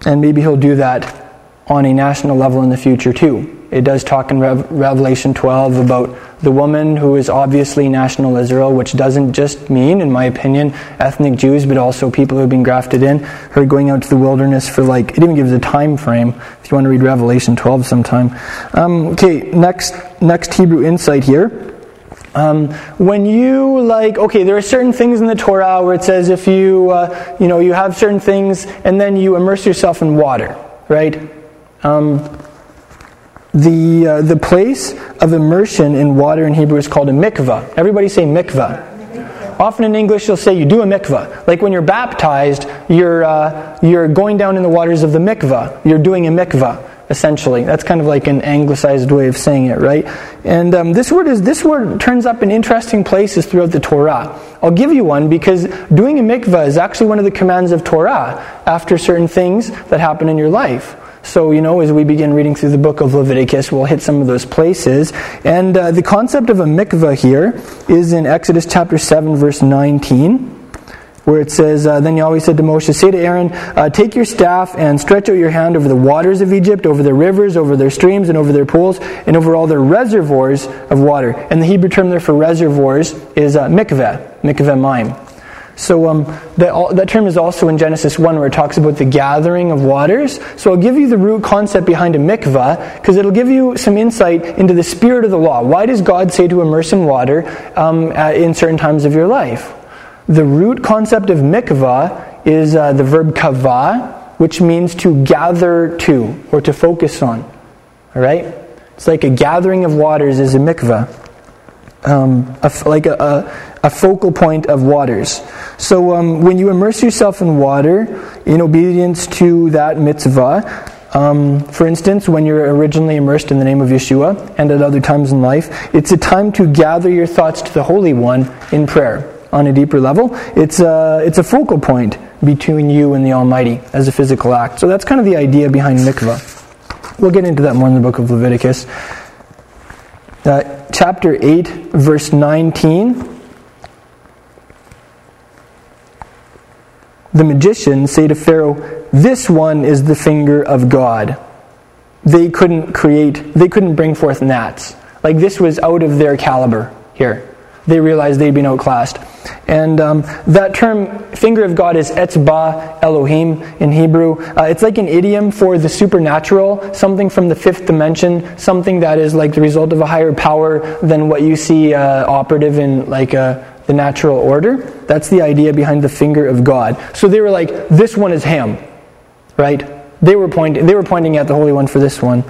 And maybe He'll do that on a national level in the future too. It does talk in Rev- Revelation 12 about the woman who is obviously national Israel, which doesn't just mean, in my opinion, ethnic Jews, but also people who have been grafted in. Her going out to the wilderness for like, it even gives a time frame if you want to read Revelation 12 sometime. Um, okay, next, next Hebrew insight here. Um, when you like, okay, there are certain things in the Torah where it says if you, uh, you know, you have certain things and then you immerse yourself in water, right? Um, the, uh, the place of immersion in water in Hebrew is called a mikvah. Everybody say mikvah. Often in English, you'll say you do a mikvah. Like when you're baptized, you're, uh, you're going down in the waters of the mikvah. You're doing a mikvah, essentially. That's kind of like an anglicized way of saying it, right? And um, this word is this word turns up in interesting places throughout the Torah. I'll give you one because doing a mikvah is actually one of the commands of Torah after certain things that happen in your life. So, you know, as we begin reading through the book of Leviticus, we'll hit some of those places. And uh, the concept of a mikvah here is in Exodus chapter 7, verse 19, where it says, uh, Then Yahweh said to Moshe, Say to Aaron, uh, Take your staff and stretch out your hand over the waters of Egypt, over their rivers, over their streams, and over their pools, and over all their reservoirs of water. And the Hebrew term there for reservoirs is uh, mikveh, mikveh. So um, that, that term is also in Genesis 1 where it talks about the gathering of waters. So I'll give you the root concept behind a mikvah because it'll give you some insight into the spirit of the law. Why does God say to immerse in water um, in certain times of your life? The root concept of mikvah is uh, the verb kavah, which means to gather to or to focus on. All right? It's like a gathering of waters is a mikvah. Um, a, like a, a, a, focal point of waters. So um, when you immerse yourself in water in obedience to that mitzvah, um, for instance, when you're originally immersed in the name of Yeshua and at other times in life, it's a time to gather your thoughts to the Holy One in prayer on a deeper level. It's a, it's a focal point between you and the Almighty as a physical act. So that's kind of the idea behind mikvah. We'll get into that more in the book of Leviticus. Uh, chapter 8, verse 19. The magicians say to Pharaoh, This one is the finger of God. They couldn't create, they couldn't bring forth gnats. Like this was out of their caliber here. They realized they'd been outclassed. And um, that term, finger of God, is etzba Elohim in Hebrew. Uh, it's like an idiom for the supernatural, something from the fifth dimension, something that is like the result of a higher power than what you see uh, operative in like uh, the natural order. That's the idea behind the finger of God. So they were like, this one is him, right? They were pointing, they were pointing at the Holy One for this one.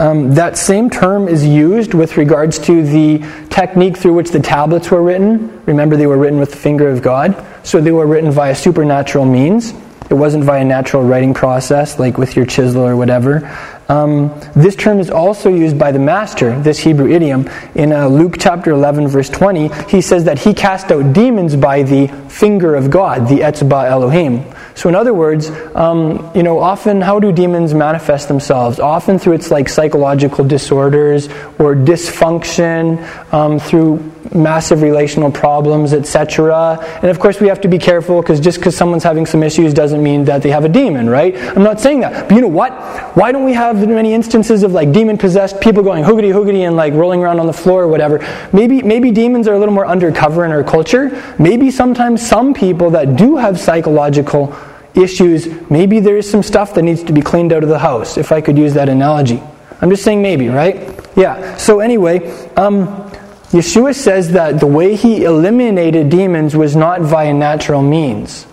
Um, that same term is used with regards to the technique through which the tablets were written. Remember, they were written with the finger of God, so they were written via supernatural means. It wasn't via natural writing process, like with your chisel or whatever. Um, this term is also used by the master, this Hebrew idiom. In uh, Luke chapter 11, verse 20, he says that he cast out demons by the finger of God, the Etzba Elohim. So, in other words, um, you know, often how do demons manifest themselves? Often through its like psychological disorders or dysfunction, um, through massive relational problems, etc. And of course, we have to be careful because just because someone's having some issues doesn't mean that they have a demon, right? I'm not saying that. But you know what? Why don't we have many instances of like demon possessed people going hoogity hoogity and like rolling around on the floor or whatever? Maybe maybe demons are a little more undercover in our culture. Maybe sometimes some people that do have psychological issues, maybe there is some stuff that needs to be cleaned out of the house, if I could use that analogy. I'm just saying maybe, right? Yeah. So anyway, um, Yeshua says that the way he eliminated demons was not via natural means.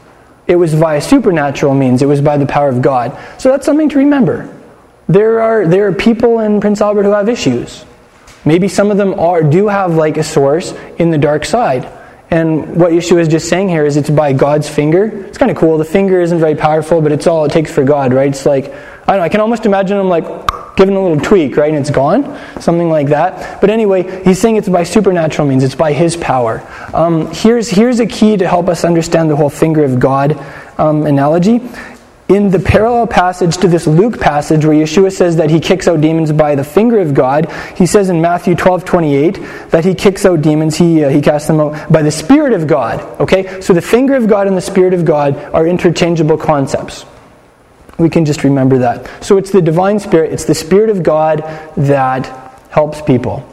It was via supernatural means. It was by the power of God. So that's something to remember. There are, there are people in Prince Albert who have issues. Maybe some of them are, do have like a source in the dark side. And what Yeshua is just saying here is it's by God's finger. It's kind of cool. The finger isn't very powerful, but it's all it takes for God, right? It's like, I don't know, I can almost imagine him like giving a little tweak, right? And it's gone. Something like that. But anyway, he's saying it's by supernatural means, it's by his power. Um, here's, here's a key to help us understand the whole finger of God um, analogy in the parallel passage to this Luke passage where Yeshua says that he kicks out demons by the finger of God, he says in Matthew 12 28 that he kicks out demons, he, uh, he casts them out by the Spirit of God. Okay? So the finger of God and the Spirit of God are interchangeable concepts. We can just remember that. So it's the divine Spirit, it's the Spirit of God that helps people.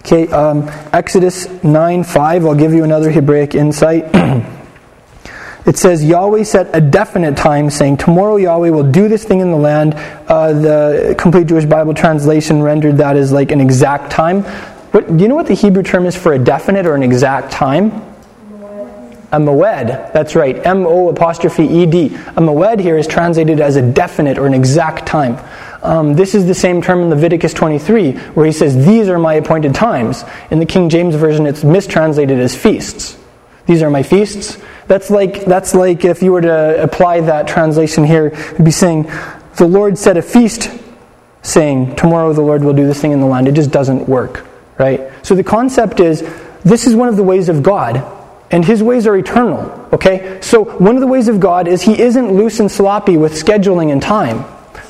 Okay, um, Exodus 9 5, I'll give you another Hebraic insight. It says Yahweh set a definite time, saying, Tomorrow Yahweh will do this thing in the land. Uh, the complete Jewish Bible translation rendered that as like an exact time. What, do you know what the Hebrew term is for a definite or an exact time? A moed. That's right. M O apostrophe E D. A moed here is translated as a definite or an exact time. Um, this is the same term in Leviticus 23, where he says, These are my appointed times. In the King James Version, it's mistranslated as feasts. These are my feasts. That's like, that's like if you were to apply that translation here, it'd be saying, The Lord set a feast, saying, Tomorrow the Lord will do this thing in the land. It just doesn't work, right? So the concept is, this is one of the ways of God, and his ways are eternal, okay? So one of the ways of God is he isn't loose and sloppy with scheduling and time.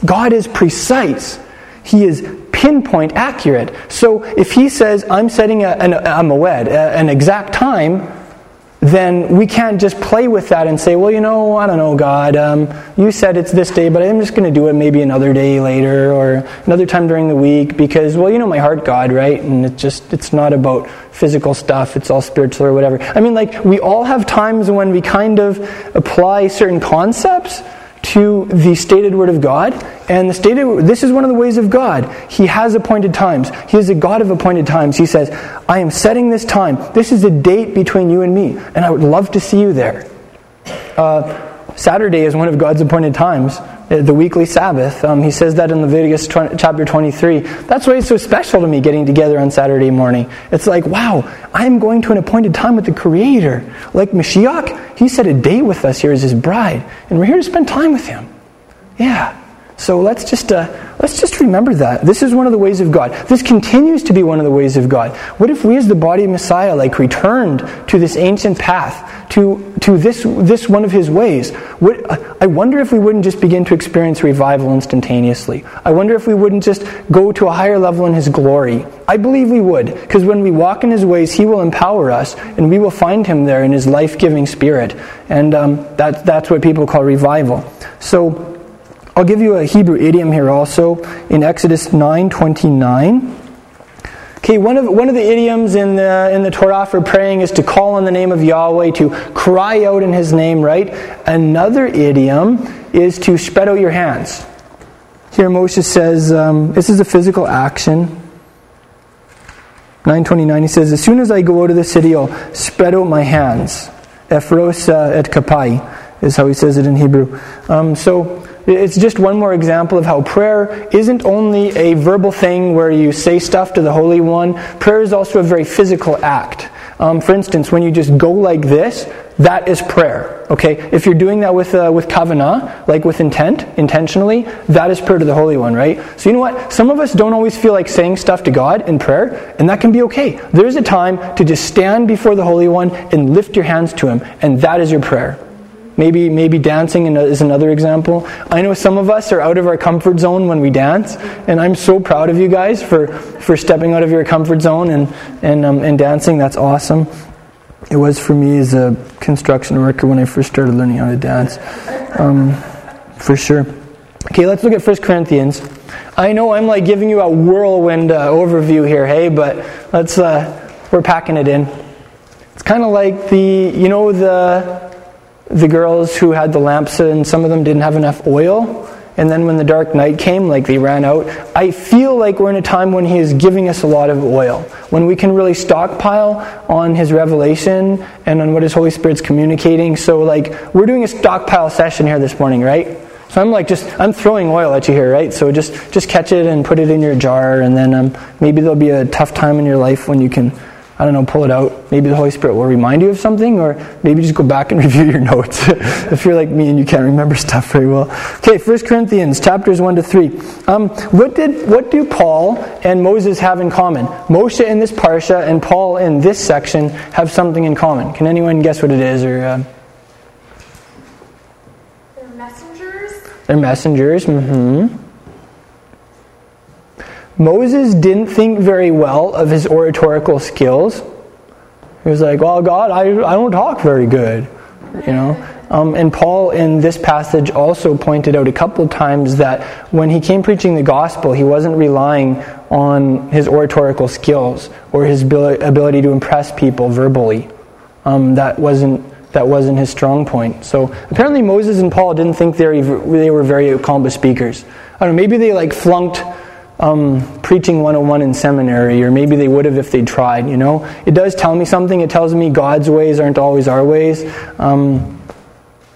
God is precise. He is pinpoint accurate. So if he says, I'm setting a, an, a moed, an exact time, then we can't just play with that and say, well, you know, I don't know, God, um, you said it's this day, but I'm just going to do it maybe another day later or another time during the week because, well, you know my heart, God, right? And it's just, it's not about physical stuff, it's all spiritual or whatever. I mean, like, we all have times when we kind of apply certain concepts to the stated word of God. And the stated this is one of the ways of God. He has appointed times. He is a God of appointed times. He says, I am setting this time. This is a date between you and me, and I would love to see you there. Uh, Saturday is one of God's appointed times. Uh, the weekly Sabbath. Um, he says that in Leviticus 20, chapter 23. That's why it's so special to me getting together on Saturday morning. It's like, wow, I'm going to an appointed time with the Creator. Like Mashiach, he set a date with us here as his bride, and we're here to spend time with him. Yeah. So let's just, uh, let's just remember that. This is one of the ways of God. This continues to be one of the ways of God. What if we, as the body of Messiah, like returned to this ancient path, to, to this, this one of his ways? I wonder if we wouldn't just begin to experience revival instantaneously. I wonder if we wouldn't just go to a higher level in his glory. I believe we would, because when we walk in his ways, he will empower us, and we will find him there in his life giving spirit. And um, that, that's what people call revival. So, I'll give you a Hebrew idiom here also in Exodus 9:29. Okay, one of, one of the idioms in the, in the Torah for praying is to call on the name of Yahweh, to cry out in his name, right? Another idiom is to spread out your hands. Here Moshe says, um, this is a physical action. 929, he says, As soon as I go out of the city, I'll spread out my hands. Ephrosa et kapai is how he says it in Hebrew. Um, so it's just one more example of how prayer isn't only a verbal thing where you say stuff to the Holy One, prayer is also a very physical act. Um, for instance, when you just go like this, that is prayer. Okay, if you're doing that with uh, with kavana, like with intent, intentionally, that is prayer to the Holy One, right? So you know what? Some of us don't always feel like saying stuff to God in prayer, and that can be okay. There's a time to just stand before the Holy One and lift your hands to Him, and that is your prayer. Maybe, maybe dancing is another example. I know some of us are out of our comfort zone when we dance, and I'm so proud of you guys for, for stepping out of your comfort zone and, and, um, and dancing. That's awesome. It was for me as a construction worker when I first started learning how to dance, um, for sure. Okay, let's look at 1 Corinthians. I know I'm like giving you a whirlwind uh, overview here, hey, but let's uh, we're packing it in. It's kind of like the you know the the girls who had the lamps and some of them didn't have enough oil. And then when the dark night came, like they ran out. I feel like we're in a time when He is giving us a lot of oil. When we can really stockpile on His revelation and on what His Holy Spirit's communicating. So, like, we're doing a stockpile session here this morning, right? So I'm like just I'm throwing oil at you here, right? So just just catch it and put it in your jar, and then um, maybe there'll be a tough time in your life when you can I don't know, pull it out. Maybe the Holy Spirit will remind you of something, or maybe just go back and review your notes if you're like me and you can't remember stuff very well. Okay, 1 Corinthians chapters 1 to 3. Um, what, did, what do Paul and Moses have in common? Moshe in this parsha and Paul in this section have something in common. Can anyone guess what it is? Or uh, They're messengers. They're messengers. Mm-hmm. Moses didn't think very well of his oratorical skills. He was like, Well, God, I, I don't talk very good. You know? Um, and Paul, in this passage, also pointed out a couple of times that when he came preaching the gospel, he wasn't relying on his oratorical skills or his ability to impress people verbally. Um, that wasn't that wasn't his strong point. So apparently, Moses and Paul didn't think they were very accomplished speakers. I don't know. Maybe they like flunked um, preaching 101 in seminary, or maybe they would have if they tried, you know. It does tell me something. It tells me God's ways aren't always our ways. Um,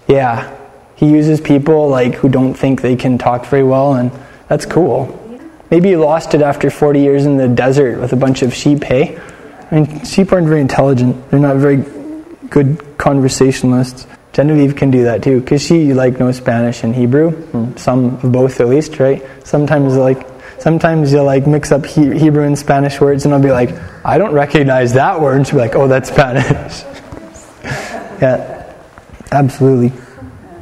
yeah, He uses people like who don't think they can talk very well, and That's cool. Maybe you lost it after 40 years in the desert with a bunch of sheep, hey? I mean, sheep aren't very intelligent. They're not very good conversationalists. Genevieve can do that too, because she like knows Spanish and Hebrew, some of both at least, right? Sometimes like sometimes you'll like mix up he- Hebrew and Spanish words, and I'll be like, I don't recognize that word, and she'll be like, Oh, that's Spanish. yeah, absolutely.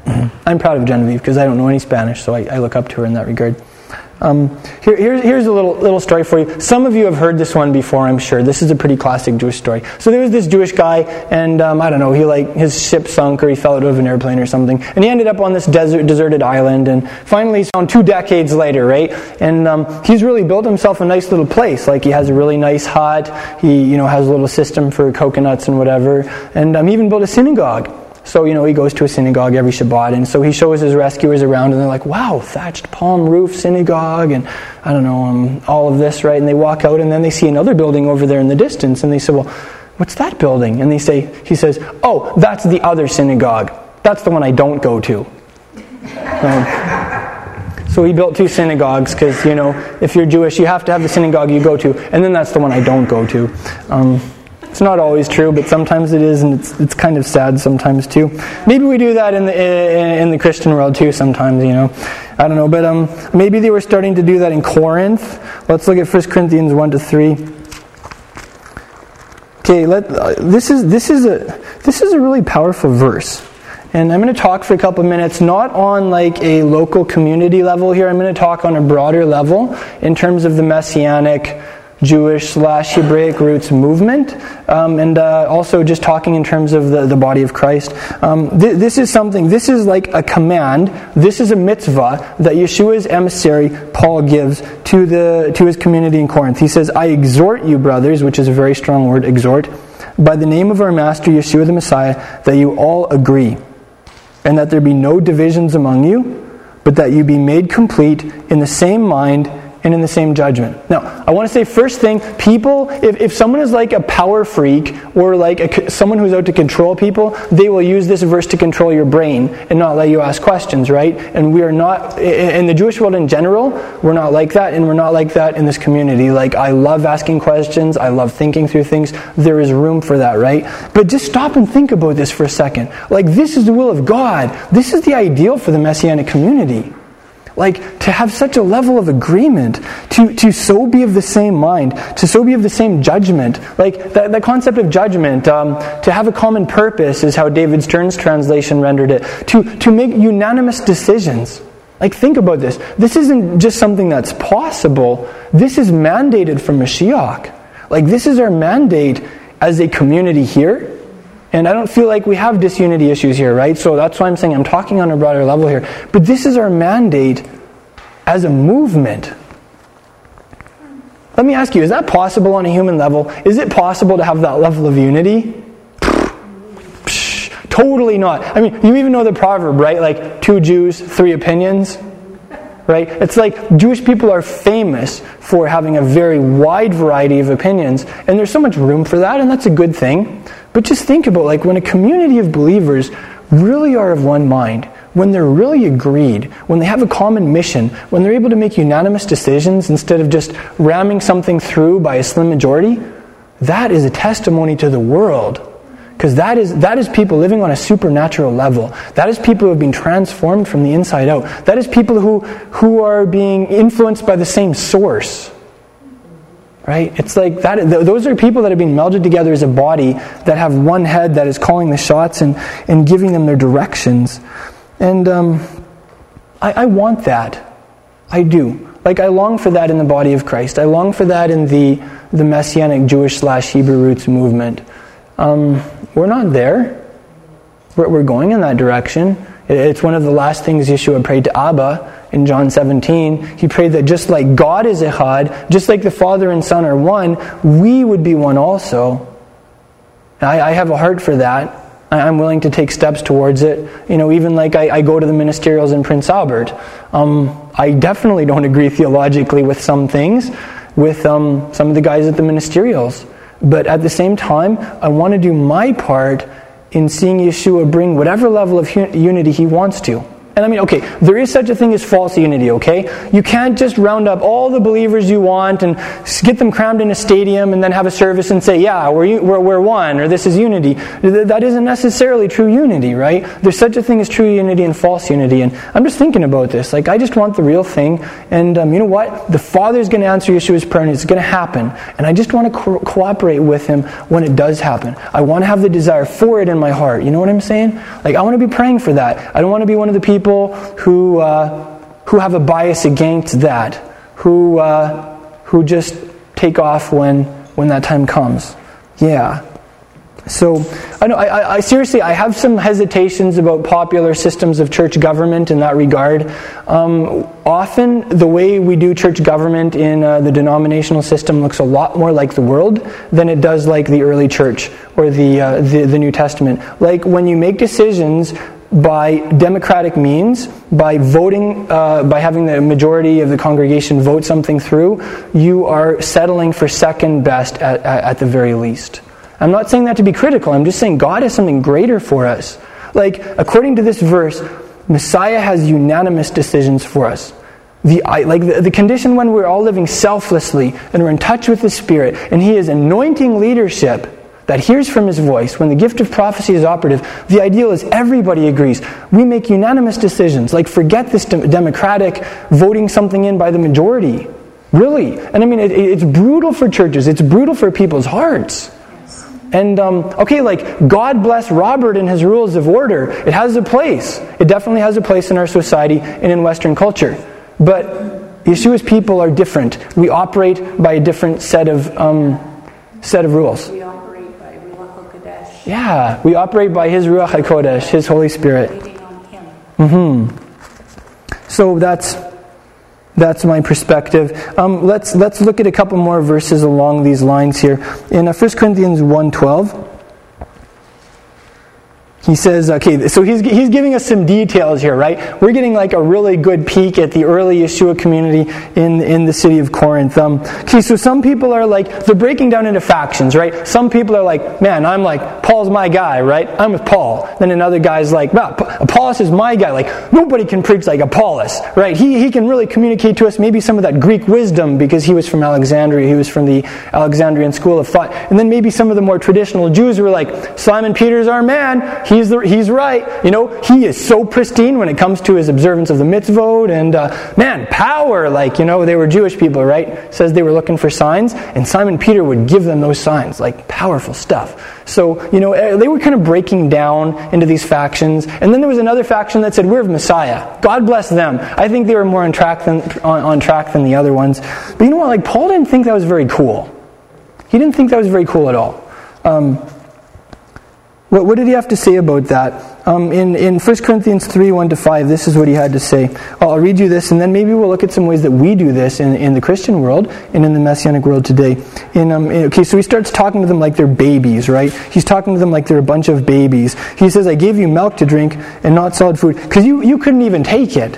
I'm proud of Genevieve because I don't know any Spanish, so I, I look up to her in that regard. Um, here, here's, here's a little, little story for you. Some of you have heard this one before, I'm sure. This is a pretty classic Jewish story. So there was this Jewish guy, and um, I don't know, he like his ship sunk or he fell out of an airplane or something, and he ended up on this desert, deserted island. And finally, he's found two decades later, right? And um, he's really built himself a nice little place. Like he has a really nice hut. He, you know, has a little system for coconuts and whatever. And um, he even built a synagogue. So, you know, he goes to a synagogue every Shabbat, and so he shows his rescuers around, and they're like, wow, thatched palm roof synagogue, and I don't know, um, all of this, right? And they walk out, and then they see another building over there in the distance, and they say, well, what's that building? And they say, he says, oh, that's the other synagogue. That's the one I don't go to. Um, so he built two synagogues because, you know, if you're Jewish, you have to have the synagogue you go to, and then that's the one I don't go to. Um, it's not always true, but sometimes it is, and it's, it's kind of sad sometimes too. Maybe we do that in the in the Christian world too. Sometimes, you know, I don't know, but um, maybe they were starting to do that in Corinth. Let's look at 1 Corinthians one to three. Okay, let uh, this is this is a this is a really powerful verse. And I'm going to talk for a couple minutes, not on like a local community level here. I'm going to talk on a broader level in terms of the messianic Jewish slash Hebraic roots movement, um, and uh, also just talking in terms of the, the body of Christ. Um, th- this is something, this is like a command, this is a mitzvah that Yeshua's emissary, Paul, gives to, the, to his community in Corinth. He says, I exhort you, brothers, which is a very strong word, exhort, by the name of our Master, Yeshua the Messiah, that you all agree, and that there be no divisions among you, but that you be made complete in the same mind and in the same judgment. Now, I want to say first thing, people, if, if someone is like a power freak or like a, someone who's out to control people, they will use this verse to control your brain and not let you ask questions, right? And we are not, in the Jewish world in general, we're not like that, and we're not like that in this community. Like, I love asking questions, I love thinking through things. There is room for that, right? But just stop and think about this for a second. Like, this is the will of God, this is the ideal for the Messianic community. Like to have such a level of agreement, to, to so be of the same mind, to so be of the same judgment. Like that concept of judgment, um, to have a common purpose is how David Stern's translation rendered it. To, to make unanimous decisions. Like think about this. This isn't just something that's possible. This is mandated from Mashiach. Like this is our mandate as a community here and I don't feel like we have disunity issues here, right? So that's why I'm saying I'm talking on a broader level here. But this is our mandate as a movement. Let me ask you, is that possible on a human level? Is it possible to have that level of unity? Totally not. I mean, you even know the proverb, right? Like, two Jews, three opinions. Right? It's like Jewish people are famous for having a very wide variety of opinions, and there's so much room for that, and that's a good thing. But just think about like when a community of believers really are of one mind, when they're really agreed, when they have a common mission, when they're able to make unanimous decisions instead of just ramming something through by a slim majority, that is a testimony to the world. Because that is, that is people living on a supernatural level. That is people who have been transformed from the inside out. That is people who, who are being influenced by the same source. Right? It's like that. Those are people that have been melded together as a body that have one head that is calling the shots and, and giving them their directions. And um, I, I want that. I do. Like, I long for that in the body of Christ. I long for that in the, the Messianic Jewish slash Hebrew roots movement. Um, we're not there. We're, we're going in that direction. It's one of the last things Yeshua prayed to Abba in John 17. He prayed that just like God is Echad, just like the Father and Son are one, we would be one also. I, I have a heart for that. I'm willing to take steps towards it. You know, even like I, I go to the ministerials in Prince Albert. Um, I definitely don't agree theologically with some things, with um, some of the guys at the ministerials. But at the same time, I want to do my part in seeing Yeshua bring whatever level of unity he wants to. And I mean, okay, there is such a thing as false unity, okay? You can't just round up all the believers you want and get them crammed in a stadium and then have a service and say, yeah, we're, we're, we're one, or this is unity. That isn't necessarily true unity, right? There's such a thing as true unity and false unity. And I'm just thinking about this. Like, I just want the real thing. And um, you know what? The Father's going to answer Yeshua's prayer and it's going to happen. And I just want to co- cooperate with Him when it does happen. I want to have the desire for it in my heart. You know what I'm saying? Like, I want to be praying for that. I don't want to be one of the people people who, uh, who have a bias against that, who, uh, who just take off when, when that time comes. Yeah. So, I know, I, I, seriously, I have some hesitations about popular systems of church government in that regard. Um, often, the way we do church government in uh, the denominational system looks a lot more like the world than it does like the early church or the, uh, the, the New Testament. Like, when you make decisions by democratic means, by voting, uh, by having the majority of the congregation vote something through, you are settling for second best at, at, at, the very least. I'm not saying that to be critical, I'm just saying God has something greater for us. Like, according to this verse, Messiah has unanimous decisions for us. The, like the, the condition when we're all living selflessly and we're in touch with the Spirit, and He is anointing leadership that hears from his voice, when the gift of prophecy is operative, the ideal is everybody agrees. We make unanimous decisions. Like, forget this democratic voting something in by the majority. Really. And I mean, it, it's brutal for churches, it's brutal for people's hearts. And, um, okay, like, God bless Robert and his rules of order. It has a place. It definitely has a place in our society and in Western culture. But Yeshua's people are different. We operate by a different set of, um, set of rules. Yeah, we operate by His Ruach HaKodesh, His Holy Spirit. Mm-hmm. So that's that's my perspective. Um, let's let's look at a couple more verses along these lines here. In uh, 1 Corinthians 1.12, he says, okay, so he's, he's giving us some details here, right? We're getting like a really good peek at the early Yeshua community in, in the city of Corinth. Um, okay, so some people are like, they're breaking down into factions, right? Some people are like, man, I'm like, Paul's my guy, right? I'm with Paul. Then another guy's like, well, Apollos is my guy. Like, nobody can preach like Apollos, right? He, he can really communicate to us maybe some of that Greek wisdom because he was from Alexandria. He was from the Alexandrian school of thought. And then maybe some of the more traditional Jews were like, Simon Peter's our man He's, the, he's right. You know, he is so pristine when it comes to his observance of the mitzvot. And uh, man, power. Like, you know, they were Jewish people, right? says they were looking for signs. And Simon Peter would give them those signs, like powerful stuff. So, you know, eh, they were kind of breaking down into these factions. And then there was another faction that said, We're of Messiah. God bless them. I think they were more on track than, on, on track than the other ones. But you know what? Like, Paul didn't think that was very cool. He didn't think that was very cool at all. Um, what, what did he have to say about that? Um, in, in 1 Corinthians 3 1 to 5, this is what he had to say. I'll read you this, and then maybe we'll look at some ways that we do this in, in the Christian world and in the Messianic world today. In, um, okay, so he starts talking to them like they're babies, right? He's talking to them like they're a bunch of babies. He says, I gave you milk to drink and not solid food, because you, you couldn't even take it.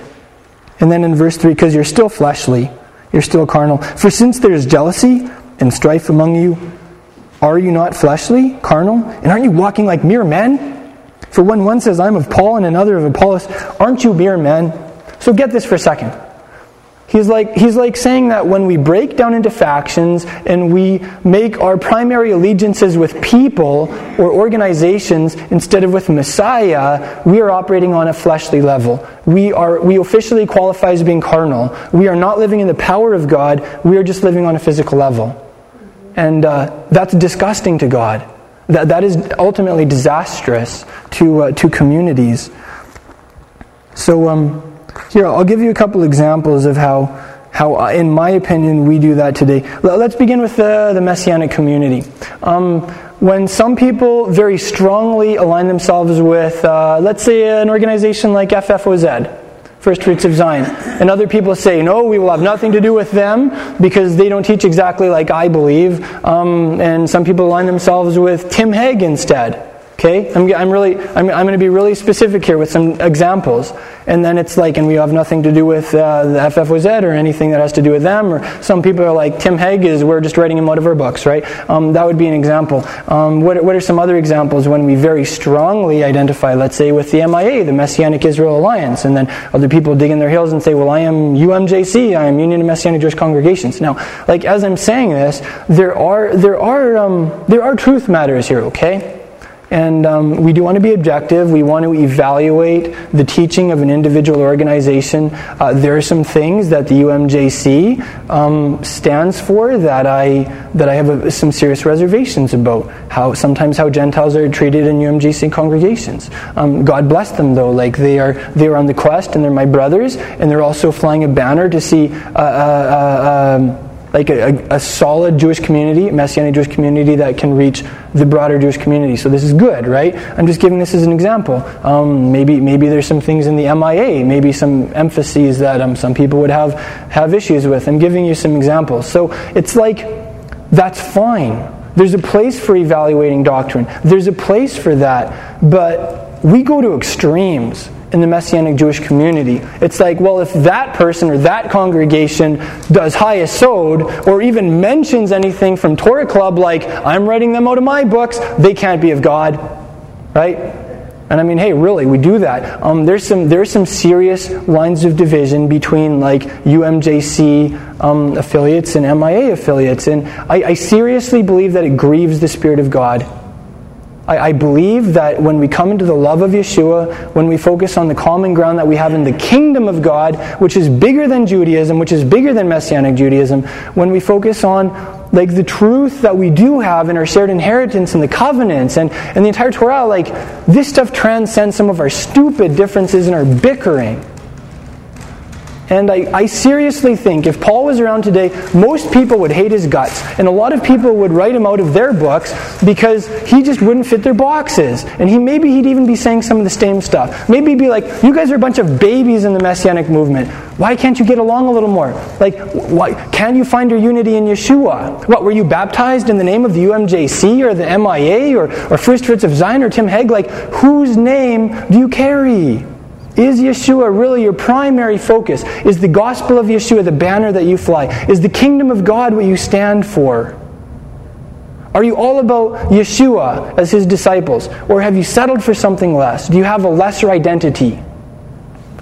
And then in verse 3, because you're still fleshly, you're still carnal. For since there is jealousy and strife among you, are you not fleshly, carnal? And aren't you walking like mere men? For when one says, I'm of Paul, and another of Apollos, aren't you mere men? So get this for a second. He's like, he's like saying that when we break down into factions and we make our primary allegiances with people or organizations instead of with Messiah, we are operating on a fleshly level. We, are, we officially qualify as being carnal. We are not living in the power of God, we are just living on a physical level. And uh, that's disgusting to God. That, that is ultimately disastrous to, uh, to communities. So, um, here, I'll give you a couple examples of how, how uh, in my opinion, we do that today. Let's begin with the, the Messianic community. Um, when some people very strongly align themselves with, uh, let's say, an organization like FFOZ, First Fruits of Zion. And other people say, no, we will have nothing to do with them because they don't teach exactly like I believe. Um, and some people align themselves with Tim Hegg instead. Okay, I'm, I'm really, I'm, I'm going to be really specific here with some examples, and then it's like, and we have nothing to do with uh, the FFOZ or anything that has to do with them. Or some people are like, Tim Hegg is, we're just writing him out of our books, right? Um, that would be an example. Um, what, what are some other examples when we very strongly identify, let's say, with the MIA, the Messianic Israel Alliance, and then other people dig in their heels and say, well, I am UMJC, I am Union of Messianic Jewish Congregations. Now, like as I'm saying this, there are there are um, there are truth matters here, okay? And um, we do want to be objective. We want to evaluate the teaching of an individual organization. Uh, there are some things that the UMJC um, stands for that I that I have a, some serious reservations about. How sometimes how Gentiles are treated in UMJC congregations. Um, God bless them though. Like they are they are on the quest and they're my brothers and they're also flying a banner to see. Uh, uh, um, like a, a, solid Jewish community, Messianic Jewish community that can reach the broader Jewish community. So this is good, right? I'm just giving this as an example. Um, maybe maybe there's some things in the MIA, maybe some emphases that um, some people would have have issues with. I'm giving you some examples. So it's like that's fine. There's a place for evaluating doctrine. There's a place for that, but we go to extremes in the Messianic Jewish community. It's like, well, if that person or that congregation does HaYesod or even mentions anything from Torah Club, like, I'm writing them out of my books, they can't be of God. Right? And I mean, hey, really, we do that. Um, there's some there's some serious lines of division between like UMJC um, affiliates and MIA affiliates, and I, I seriously believe that it grieves the Spirit of God I, I, believe that when we come into the love of Yeshua, when we focus on the common ground that we have in the kingdom of God, which is bigger than Judaism, which is bigger than Messianic Judaism, when we focus on like the truth that we do have in our shared inheritance and the covenants and, and the entire Torah, like this stuff transcends some of our stupid differences and our bickering. And I, I, seriously think if Paul was around today, most people would hate his guts. And a lot of people would write him out of their books because he just wouldn't fit their boxes. And he maybe he'd even be saying some of the same stuff. Maybe he'd be like, You guys are a bunch of babies in the Messianic movement. Why can't you get along a little more? Like, why can you find your unity in Yeshua? What, were you baptized in the name of the UMJC or the MIA or, or First Fruits of Zion or Tim Hegg? Like, whose name do you carry? Is Yeshua really your primary focus? Is the gospel of Yeshua the banner that you fly? Is the kingdom of God what you stand for? Are you all about Yeshua as his disciples? Or have you settled for something less? Do you have a lesser identity?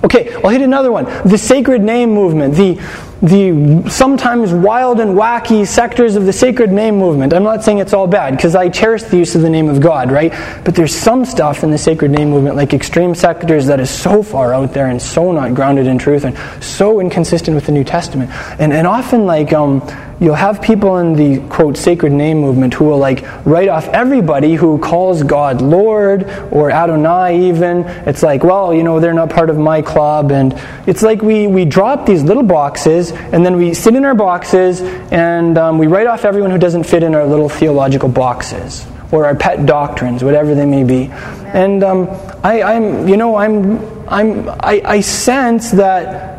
Okay, I'll hit another one. The sacred name movement, the, the sometimes wild and wacky sectors of the sacred name movement. I'm not saying it's all bad, because I cherish the use of the name of God, right? But there's some stuff in the sacred name movement, like extreme sectors, that is so far out there and so not grounded in truth and so inconsistent with the New Testament. And, and often, like, um, you'll have people in the quote sacred name movement who will like write off everybody who calls God Lord or Adonai even. It's like, well, you know, they're not part of my club. And it's like we, we drop these little boxes and then we sit in our boxes and um, we write off everyone who doesn't fit in our little theological boxes or our pet doctrines, whatever they may be. And um, I, I'm, you know, I'm, I'm, I, I sense that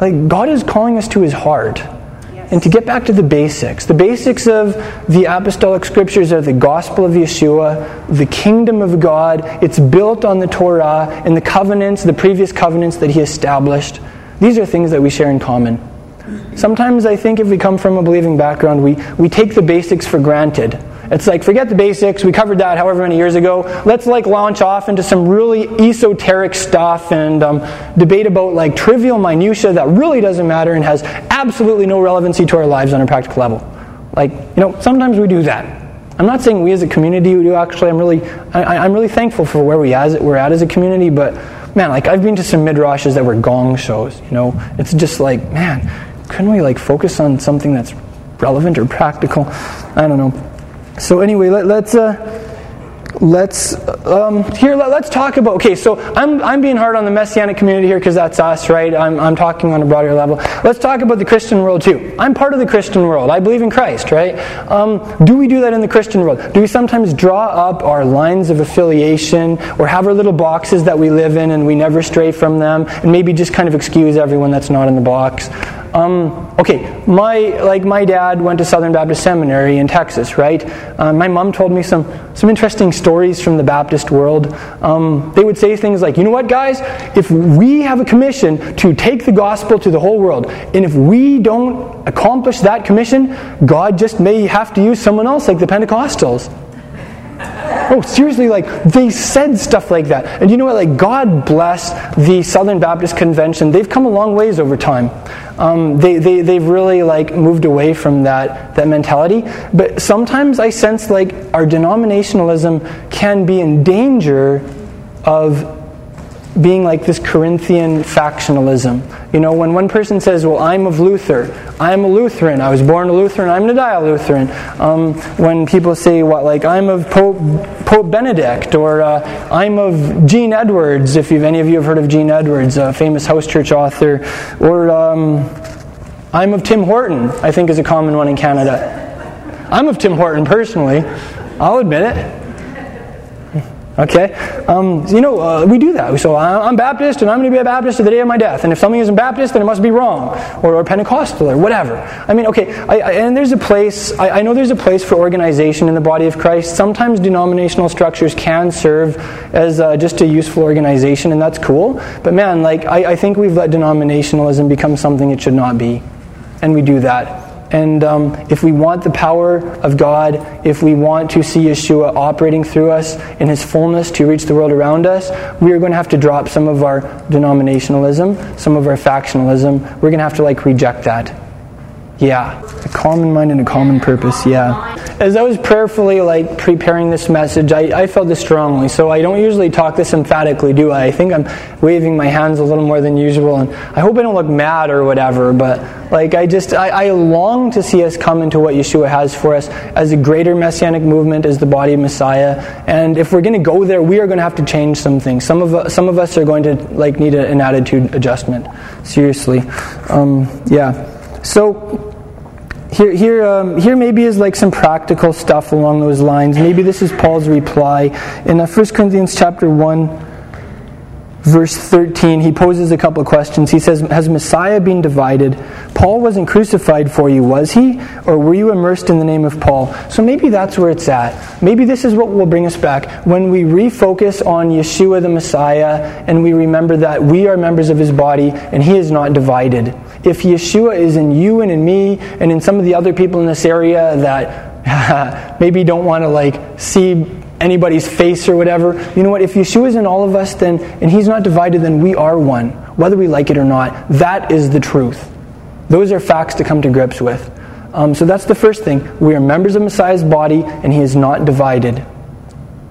like God is calling us to His heart and to get back to the basics. The basics of the apostolic scriptures are the gospel of Yeshua, the kingdom of God. It's built on the Torah and the covenants, the previous covenants that he established. These are things that we share in common. Sometimes I think if we come from a believing background, we, we take the basics for granted. It's like, forget the basics. We covered that however many years ago. Let's like launch off into some really esoteric stuff and um, debate about like trivial minutia that really doesn't matter and has absolutely no relevancy to our lives on a practical level. Like, you know, sometimes we do that. I'm not saying we as a community do actually. I'm really, I, am really thankful for where we as, we're at as a community. But man, like I've been to some midrashes that were gong shows. You know, it's just like, man, couldn't we like focus on something that's relevant or practical? I don't know. So anyway, let, us uh, let's um, here let, us talk about okay so I'm, I'm being hard on the messianic community here because that's us right? I'm, I'm talking on a broader level. Let's talk about the christian world too. I'm part of the christian world. I believe in christ right? Um, do we do that in the christian world? Do we sometimes draw up our lines of affiliation or have our little boxes that we live in and we never stray from them and maybe just kind of excuse everyone that's not in the box Um, okay, my like my dad went to Southern Baptist Seminary in Texas, right? Uh, my mom told me some some interesting stories from the Baptist world. Um, they would say things like, "You know what, guys? If we have a commission to take the gospel to the whole world, and if we don't accomplish that commission, God just may have to use someone else, like the Pentecostals." Oh, seriously, like they said stuff like that. And you know what? Like God bless the Southern Baptist Convention. They've come a long ways over time. Um, they, they, they've really like moved away from that, that mentality. But sometimes I sense like our denominationalism can be in danger of being like this Corinthian factionalism. You know, when one person says, Well, I'm of Luther, I'm a Lutheran, I was born a Lutheran, I'm going to die a Lutheran. Um, when people say, What, like, I'm of Pope, Pope Benedict, or uh, I'm of Gene Edwards, if any of you have heard of Gene Edwards, a famous house church author, or um, I'm of Tim Horton, I think is a common one in Canada. I'm of Tim Horton personally, I'll admit it. Okay? Um, you know, uh, we do that. So I'm Baptist and I'm going to be a Baptist to the day of my death. And if something isn't Baptist, then it must be wrong. Or, or Pentecostal or whatever. I mean, okay, I, I, and there's a place, I, I, know there's a place for organization in the body of Christ. Sometimes denominational structures can serve as uh, just a useful organization, and that's cool. But man, like, I, I think we've let denominationalism become something it should not be. And we do that. And um, if we want the power of God, if we want to see Yeshua operating through us in his fullness to reach the world around us, we are going to have to drop some of our denominationalism, some of our factionalism. We're going to have to like reject that. Yeah, a common mind and a common purpose. Yeah. As I was prayerfully like preparing this message, I, I felt this strongly. So I don't usually talk this emphatically, do I? I think I'm waving my hands a little more than usual, and I hope I don't look mad or whatever. But like I just I, I long to see us come into what Yeshua has for us as a greater messianic movement, as the body of Messiah. And if we're going to go there, we are going to have to change some things. Some of some of us are going to like need a, an attitude adjustment. Seriously, um, yeah. So here, here, um, here maybe is like some practical stuff along those lines. Maybe this is Paul's reply in uh, 1 Corinthians chapter 1, verse 13. He poses a couple of questions. He says, Has Messiah been divided? Paul wasn't crucified for you, was he? Or were you immersed in the name of Paul? So maybe that's where it's at. Maybe this is what will bring us back. When we refocus on Yeshua the Messiah and we remember that we are members of his body and he is not divided if Yeshua is in you and in me and in some of the other people in this area that maybe don't want to like see anybody's face or whatever, you know what? If Yeshua is in all of us, then and He's not divided, then we are one, whether we like it or not. That is the truth. Those are facts to come to grips with. Um, so that's the first thing. We are members of Messiah's body, and He is not divided.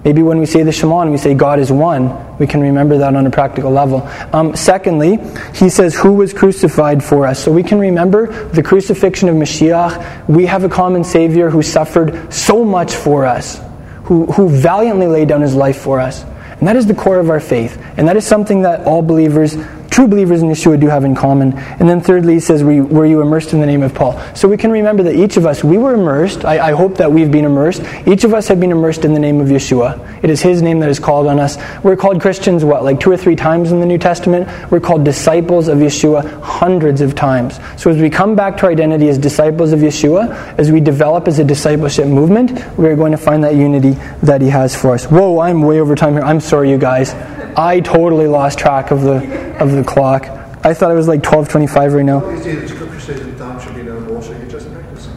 Maybe when we say the Shema and we say God is one, we can remember that on a practical level. Um, secondly, he says, Who was crucified for us? So we can remember the crucifixion of Mashiach. We have a common Savior who suffered so much for us, who, who valiantly laid down his life for us. And that is the core of our faith. And that is something that all believers true believers in Yeshua do have in common. And then thirdly, he says, Were you immersed in the name of Paul? So we can remember that each of us, we were immersed. I, I, hope that we've been immersed. Each of us have been immersed in the name of Yeshua. It is his name that is called on us. We're called Christians, what, like two or three times in the New Testament? We're called disciples of Yeshua hundreds of times. So as we come back to our identity as disciples of Yeshua, as we develop as a discipleship movement, we are going to find that unity that he has for us. Whoa, I'm way over time here. I'm sorry, you guys. I totally lost track of the of the clock. I thought it was like twelve twenty five right now.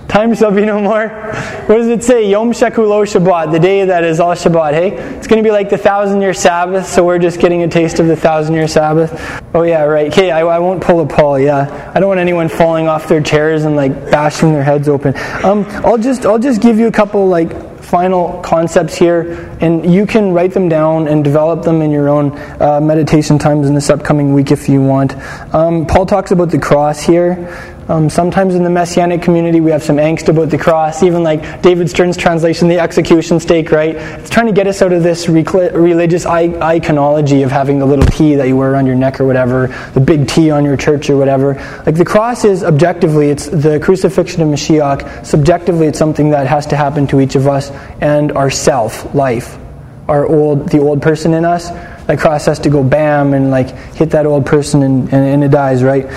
Time shall be no more. What does it say? Yom Shekulo Shabbat, the day that is all Shabbat. Hey, it's going to be like the thousand year Sabbath, so we're just getting a taste of the thousand year Sabbath. Oh yeah, right. Okay, I, I won't pull a Paul. Yeah, I don't want anyone falling off their chairs and like bashing their heads open. Um, I'll just I'll just give you a couple like final concepts here, and you can write them down and develop them in your own uh, meditation times in this upcoming week if you want. Um, Paul talks about the cross here. Um, sometimes in the Messianic community, we have some angst about the cross, even like David Stern's translation, the execution stake, right? It's trying to get us out of this religious iconology of having the little T that you wear around your neck or whatever, the big T on your church or whatever. Like the cross is objectively, it's the crucifixion of Mashiach. Subjectively, it's something that has to happen to each of us and our self life, our old, the old person in us. That cross has to go bam and like hit that old person and, and, and it dies, right?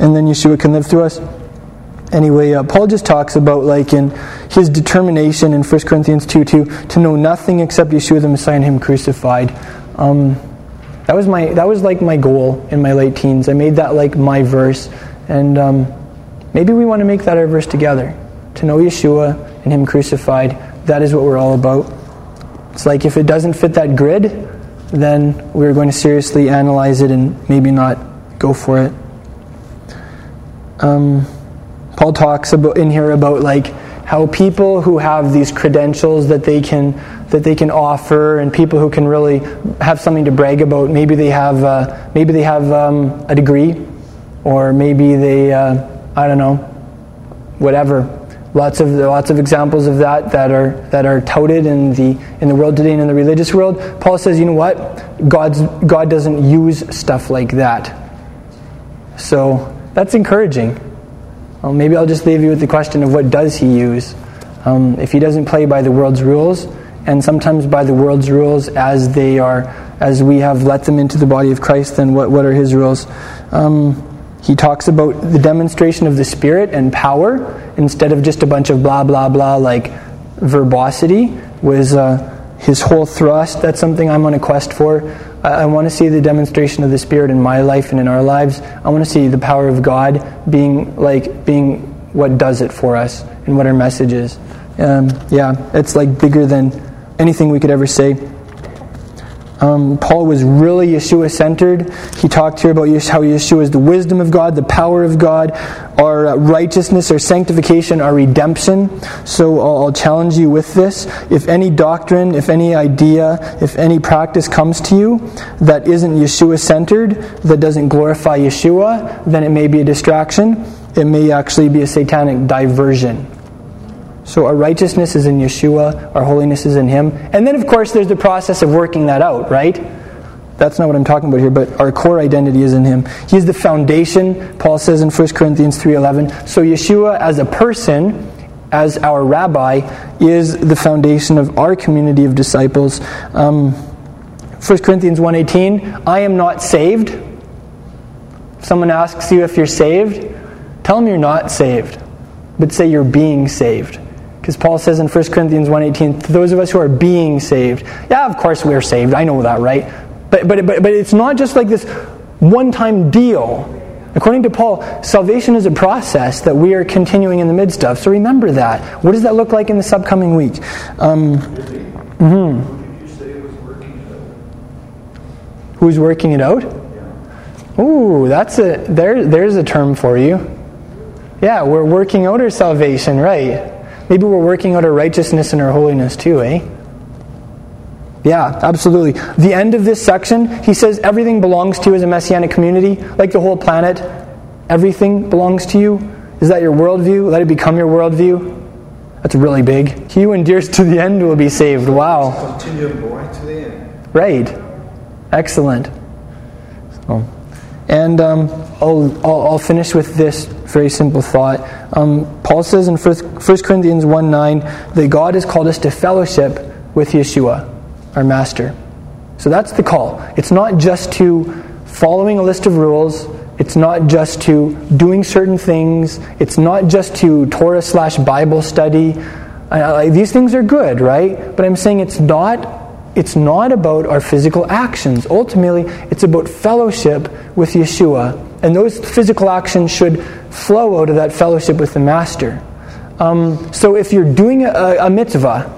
and then Yeshua can live through us. Anyway, uh, Paul just talks about like in his determination in 1 Corinthians 2 2 to know nothing except Yeshua the Messiah and Him crucified. Um, that was my that was like my goal in my late teens. I made that like my verse, and um, maybe we want to make that our verse together. To know Yeshua and Him crucified. That is what we're all about. It's like if it doesn't fit that grid, then we're going to seriously analyze it and maybe not go for it. Um, Paul talks about in here about like how people who have these credentials that they can that they can offer and people who can really have something to brag about maybe they have uh, maybe they have um, a degree or maybe they uh, I don't know whatever lots of lots of examples of that that are that are touted in the in the world today and in the religious world Paul says you know what God's God doesn't use stuff like that so that's encouraging well, maybe I'll just leave you with the question of what does he use? Um, if he doesn't play by the world's rules, and sometimes by the world's rules as they are, as we have let them into the body of Christ, then what, what are his rules? Um, he talks about the demonstration of the Spirit and power instead of just a bunch of blah, blah, blah, like verbosity, was uh, his whole thrust. That's something I'm on a quest for. I, I want to see the demonstration of the Spirit in my life and in our lives. I want to see the power of God being like being what does it for us and what our message is. Um, yeah, it's like bigger than anything we could ever say. Um, Paul was really Yeshua centered. He talked here about how Yeshua is the wisdom of God, the power of God, our uh, righteousness, our sanctification, our redemption. So I'll, I'll challenge you with this. If any doctrine, if any idea, if any practice comes to you that isn't Yeshua centered, that doesn't glorify Yeshua, then it may be a distraction. It may actually be a satanic diversion. So our righteousness is in Yeshua, our holiness is in Him. And then, of course, there's the process of working that out, right? That's not what I'm talking about here, but our core identity is in Him. He is the foundation, Paul says in 1 Corinthians 3.11. So Yeshua as a person, as our rabbi, is the foundation of our community of disciples. Um, 1 Corinthians 1.18, I am not saved. Someone asks you if you're saved, tell them you're not saved, but say you're being saved. Because Paul says in 1 Corinthians 1.18, those of us who are being saved, yeah, of course we're saved. I know that, right? But, but, but, but it's not just like this one-time deal. According to Paul, salvation is a process that we are continuing in the midst of. So remember that. What does that look like in this upcoming week? Um, mm-hmm. Who's working it out? Ooh, that's a there. There's a term for you. Yeah, we're working out our salvation, right? Maybe we're working out our righteousness and our holiness too, eh? Yeah, absolutely. The end of this section, he says everything belongs to you as a messianic community, like the whole planet. Everything belongs to you. Is that your worldview? Let it become your worldview. That's really big. He who endures to the end will be saved. Wow. Continue right to the end. Right. Excellent. So, and um, I'll, I'll, I'll, finish with this very simple thought. Um, Paul says in 1 Corinthians 1 9 that God has called us to fellowship with Yeshua, our Master. So that's the call. It's not just to following a list of rules. It's not just to doing certain things. It's not just to Torah slash Bible study. These things are good, right? But I'm saying it's not it's not about our physical actions. Ultimately, it's about fellowship with Yeshua. And those physical actions should flow out of that fellowship with the Master. Um, so if you're doing a, a mitzvah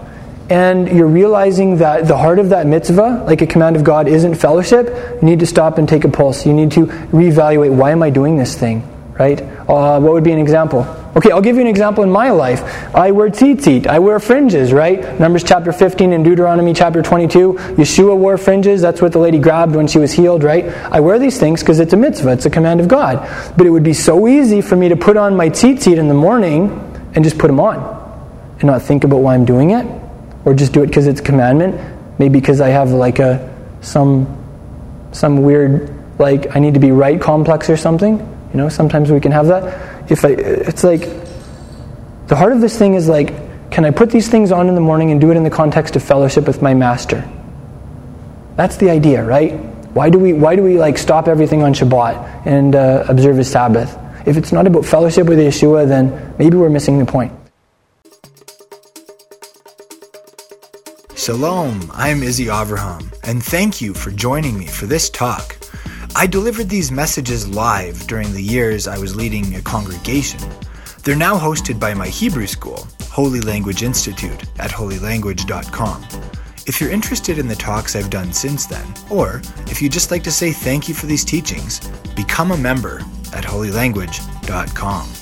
and you're realizing that the heart of that mitzvah, like a command of God, isn't fellowship, you need to stop and take a pulse. You need to reevaluate why am I doing this thing, right? Uh, what would be an example? Okay, I'll give you an example in my life. I wear tzitzit. I wear fringes, right? Numbers chapter 15 and Deuteronomy chapter 22. Yeshua wore fringes. That's what the lady grabbed when she was healed, right? I wear these things because it's a mitzvah. It's a command of God. But it would be so easy for me to put on my tzitzit in the morning and just put them on and not think about why I'm doing it or just do it because it's a commandment. Maybe because I have like a some some weird like I need to be right complex or something. You know, sometimes we can have that if I, it's like, the heart of this thing is like, can I put these things on in the morning and do it in the context of fellowship with my master? That's the idea, right? Why do we, why do we like stop everything on Shabbat and uh, observe his Sabbath? if it's not about fellowship with Yeshua, then maybe we're missing the point. Shalom, I'm Izzy Avraham, and thank you for joining me for this talk. I delivered these messages live during the years I was leading a congregation. They're now hosted by my Hebrew school, Holy Language Institute, at holylanguage.com. If you're interested in the talks I've done since then, or if you'd just like to say thank you for these teachings, become a member at holylanguage.com.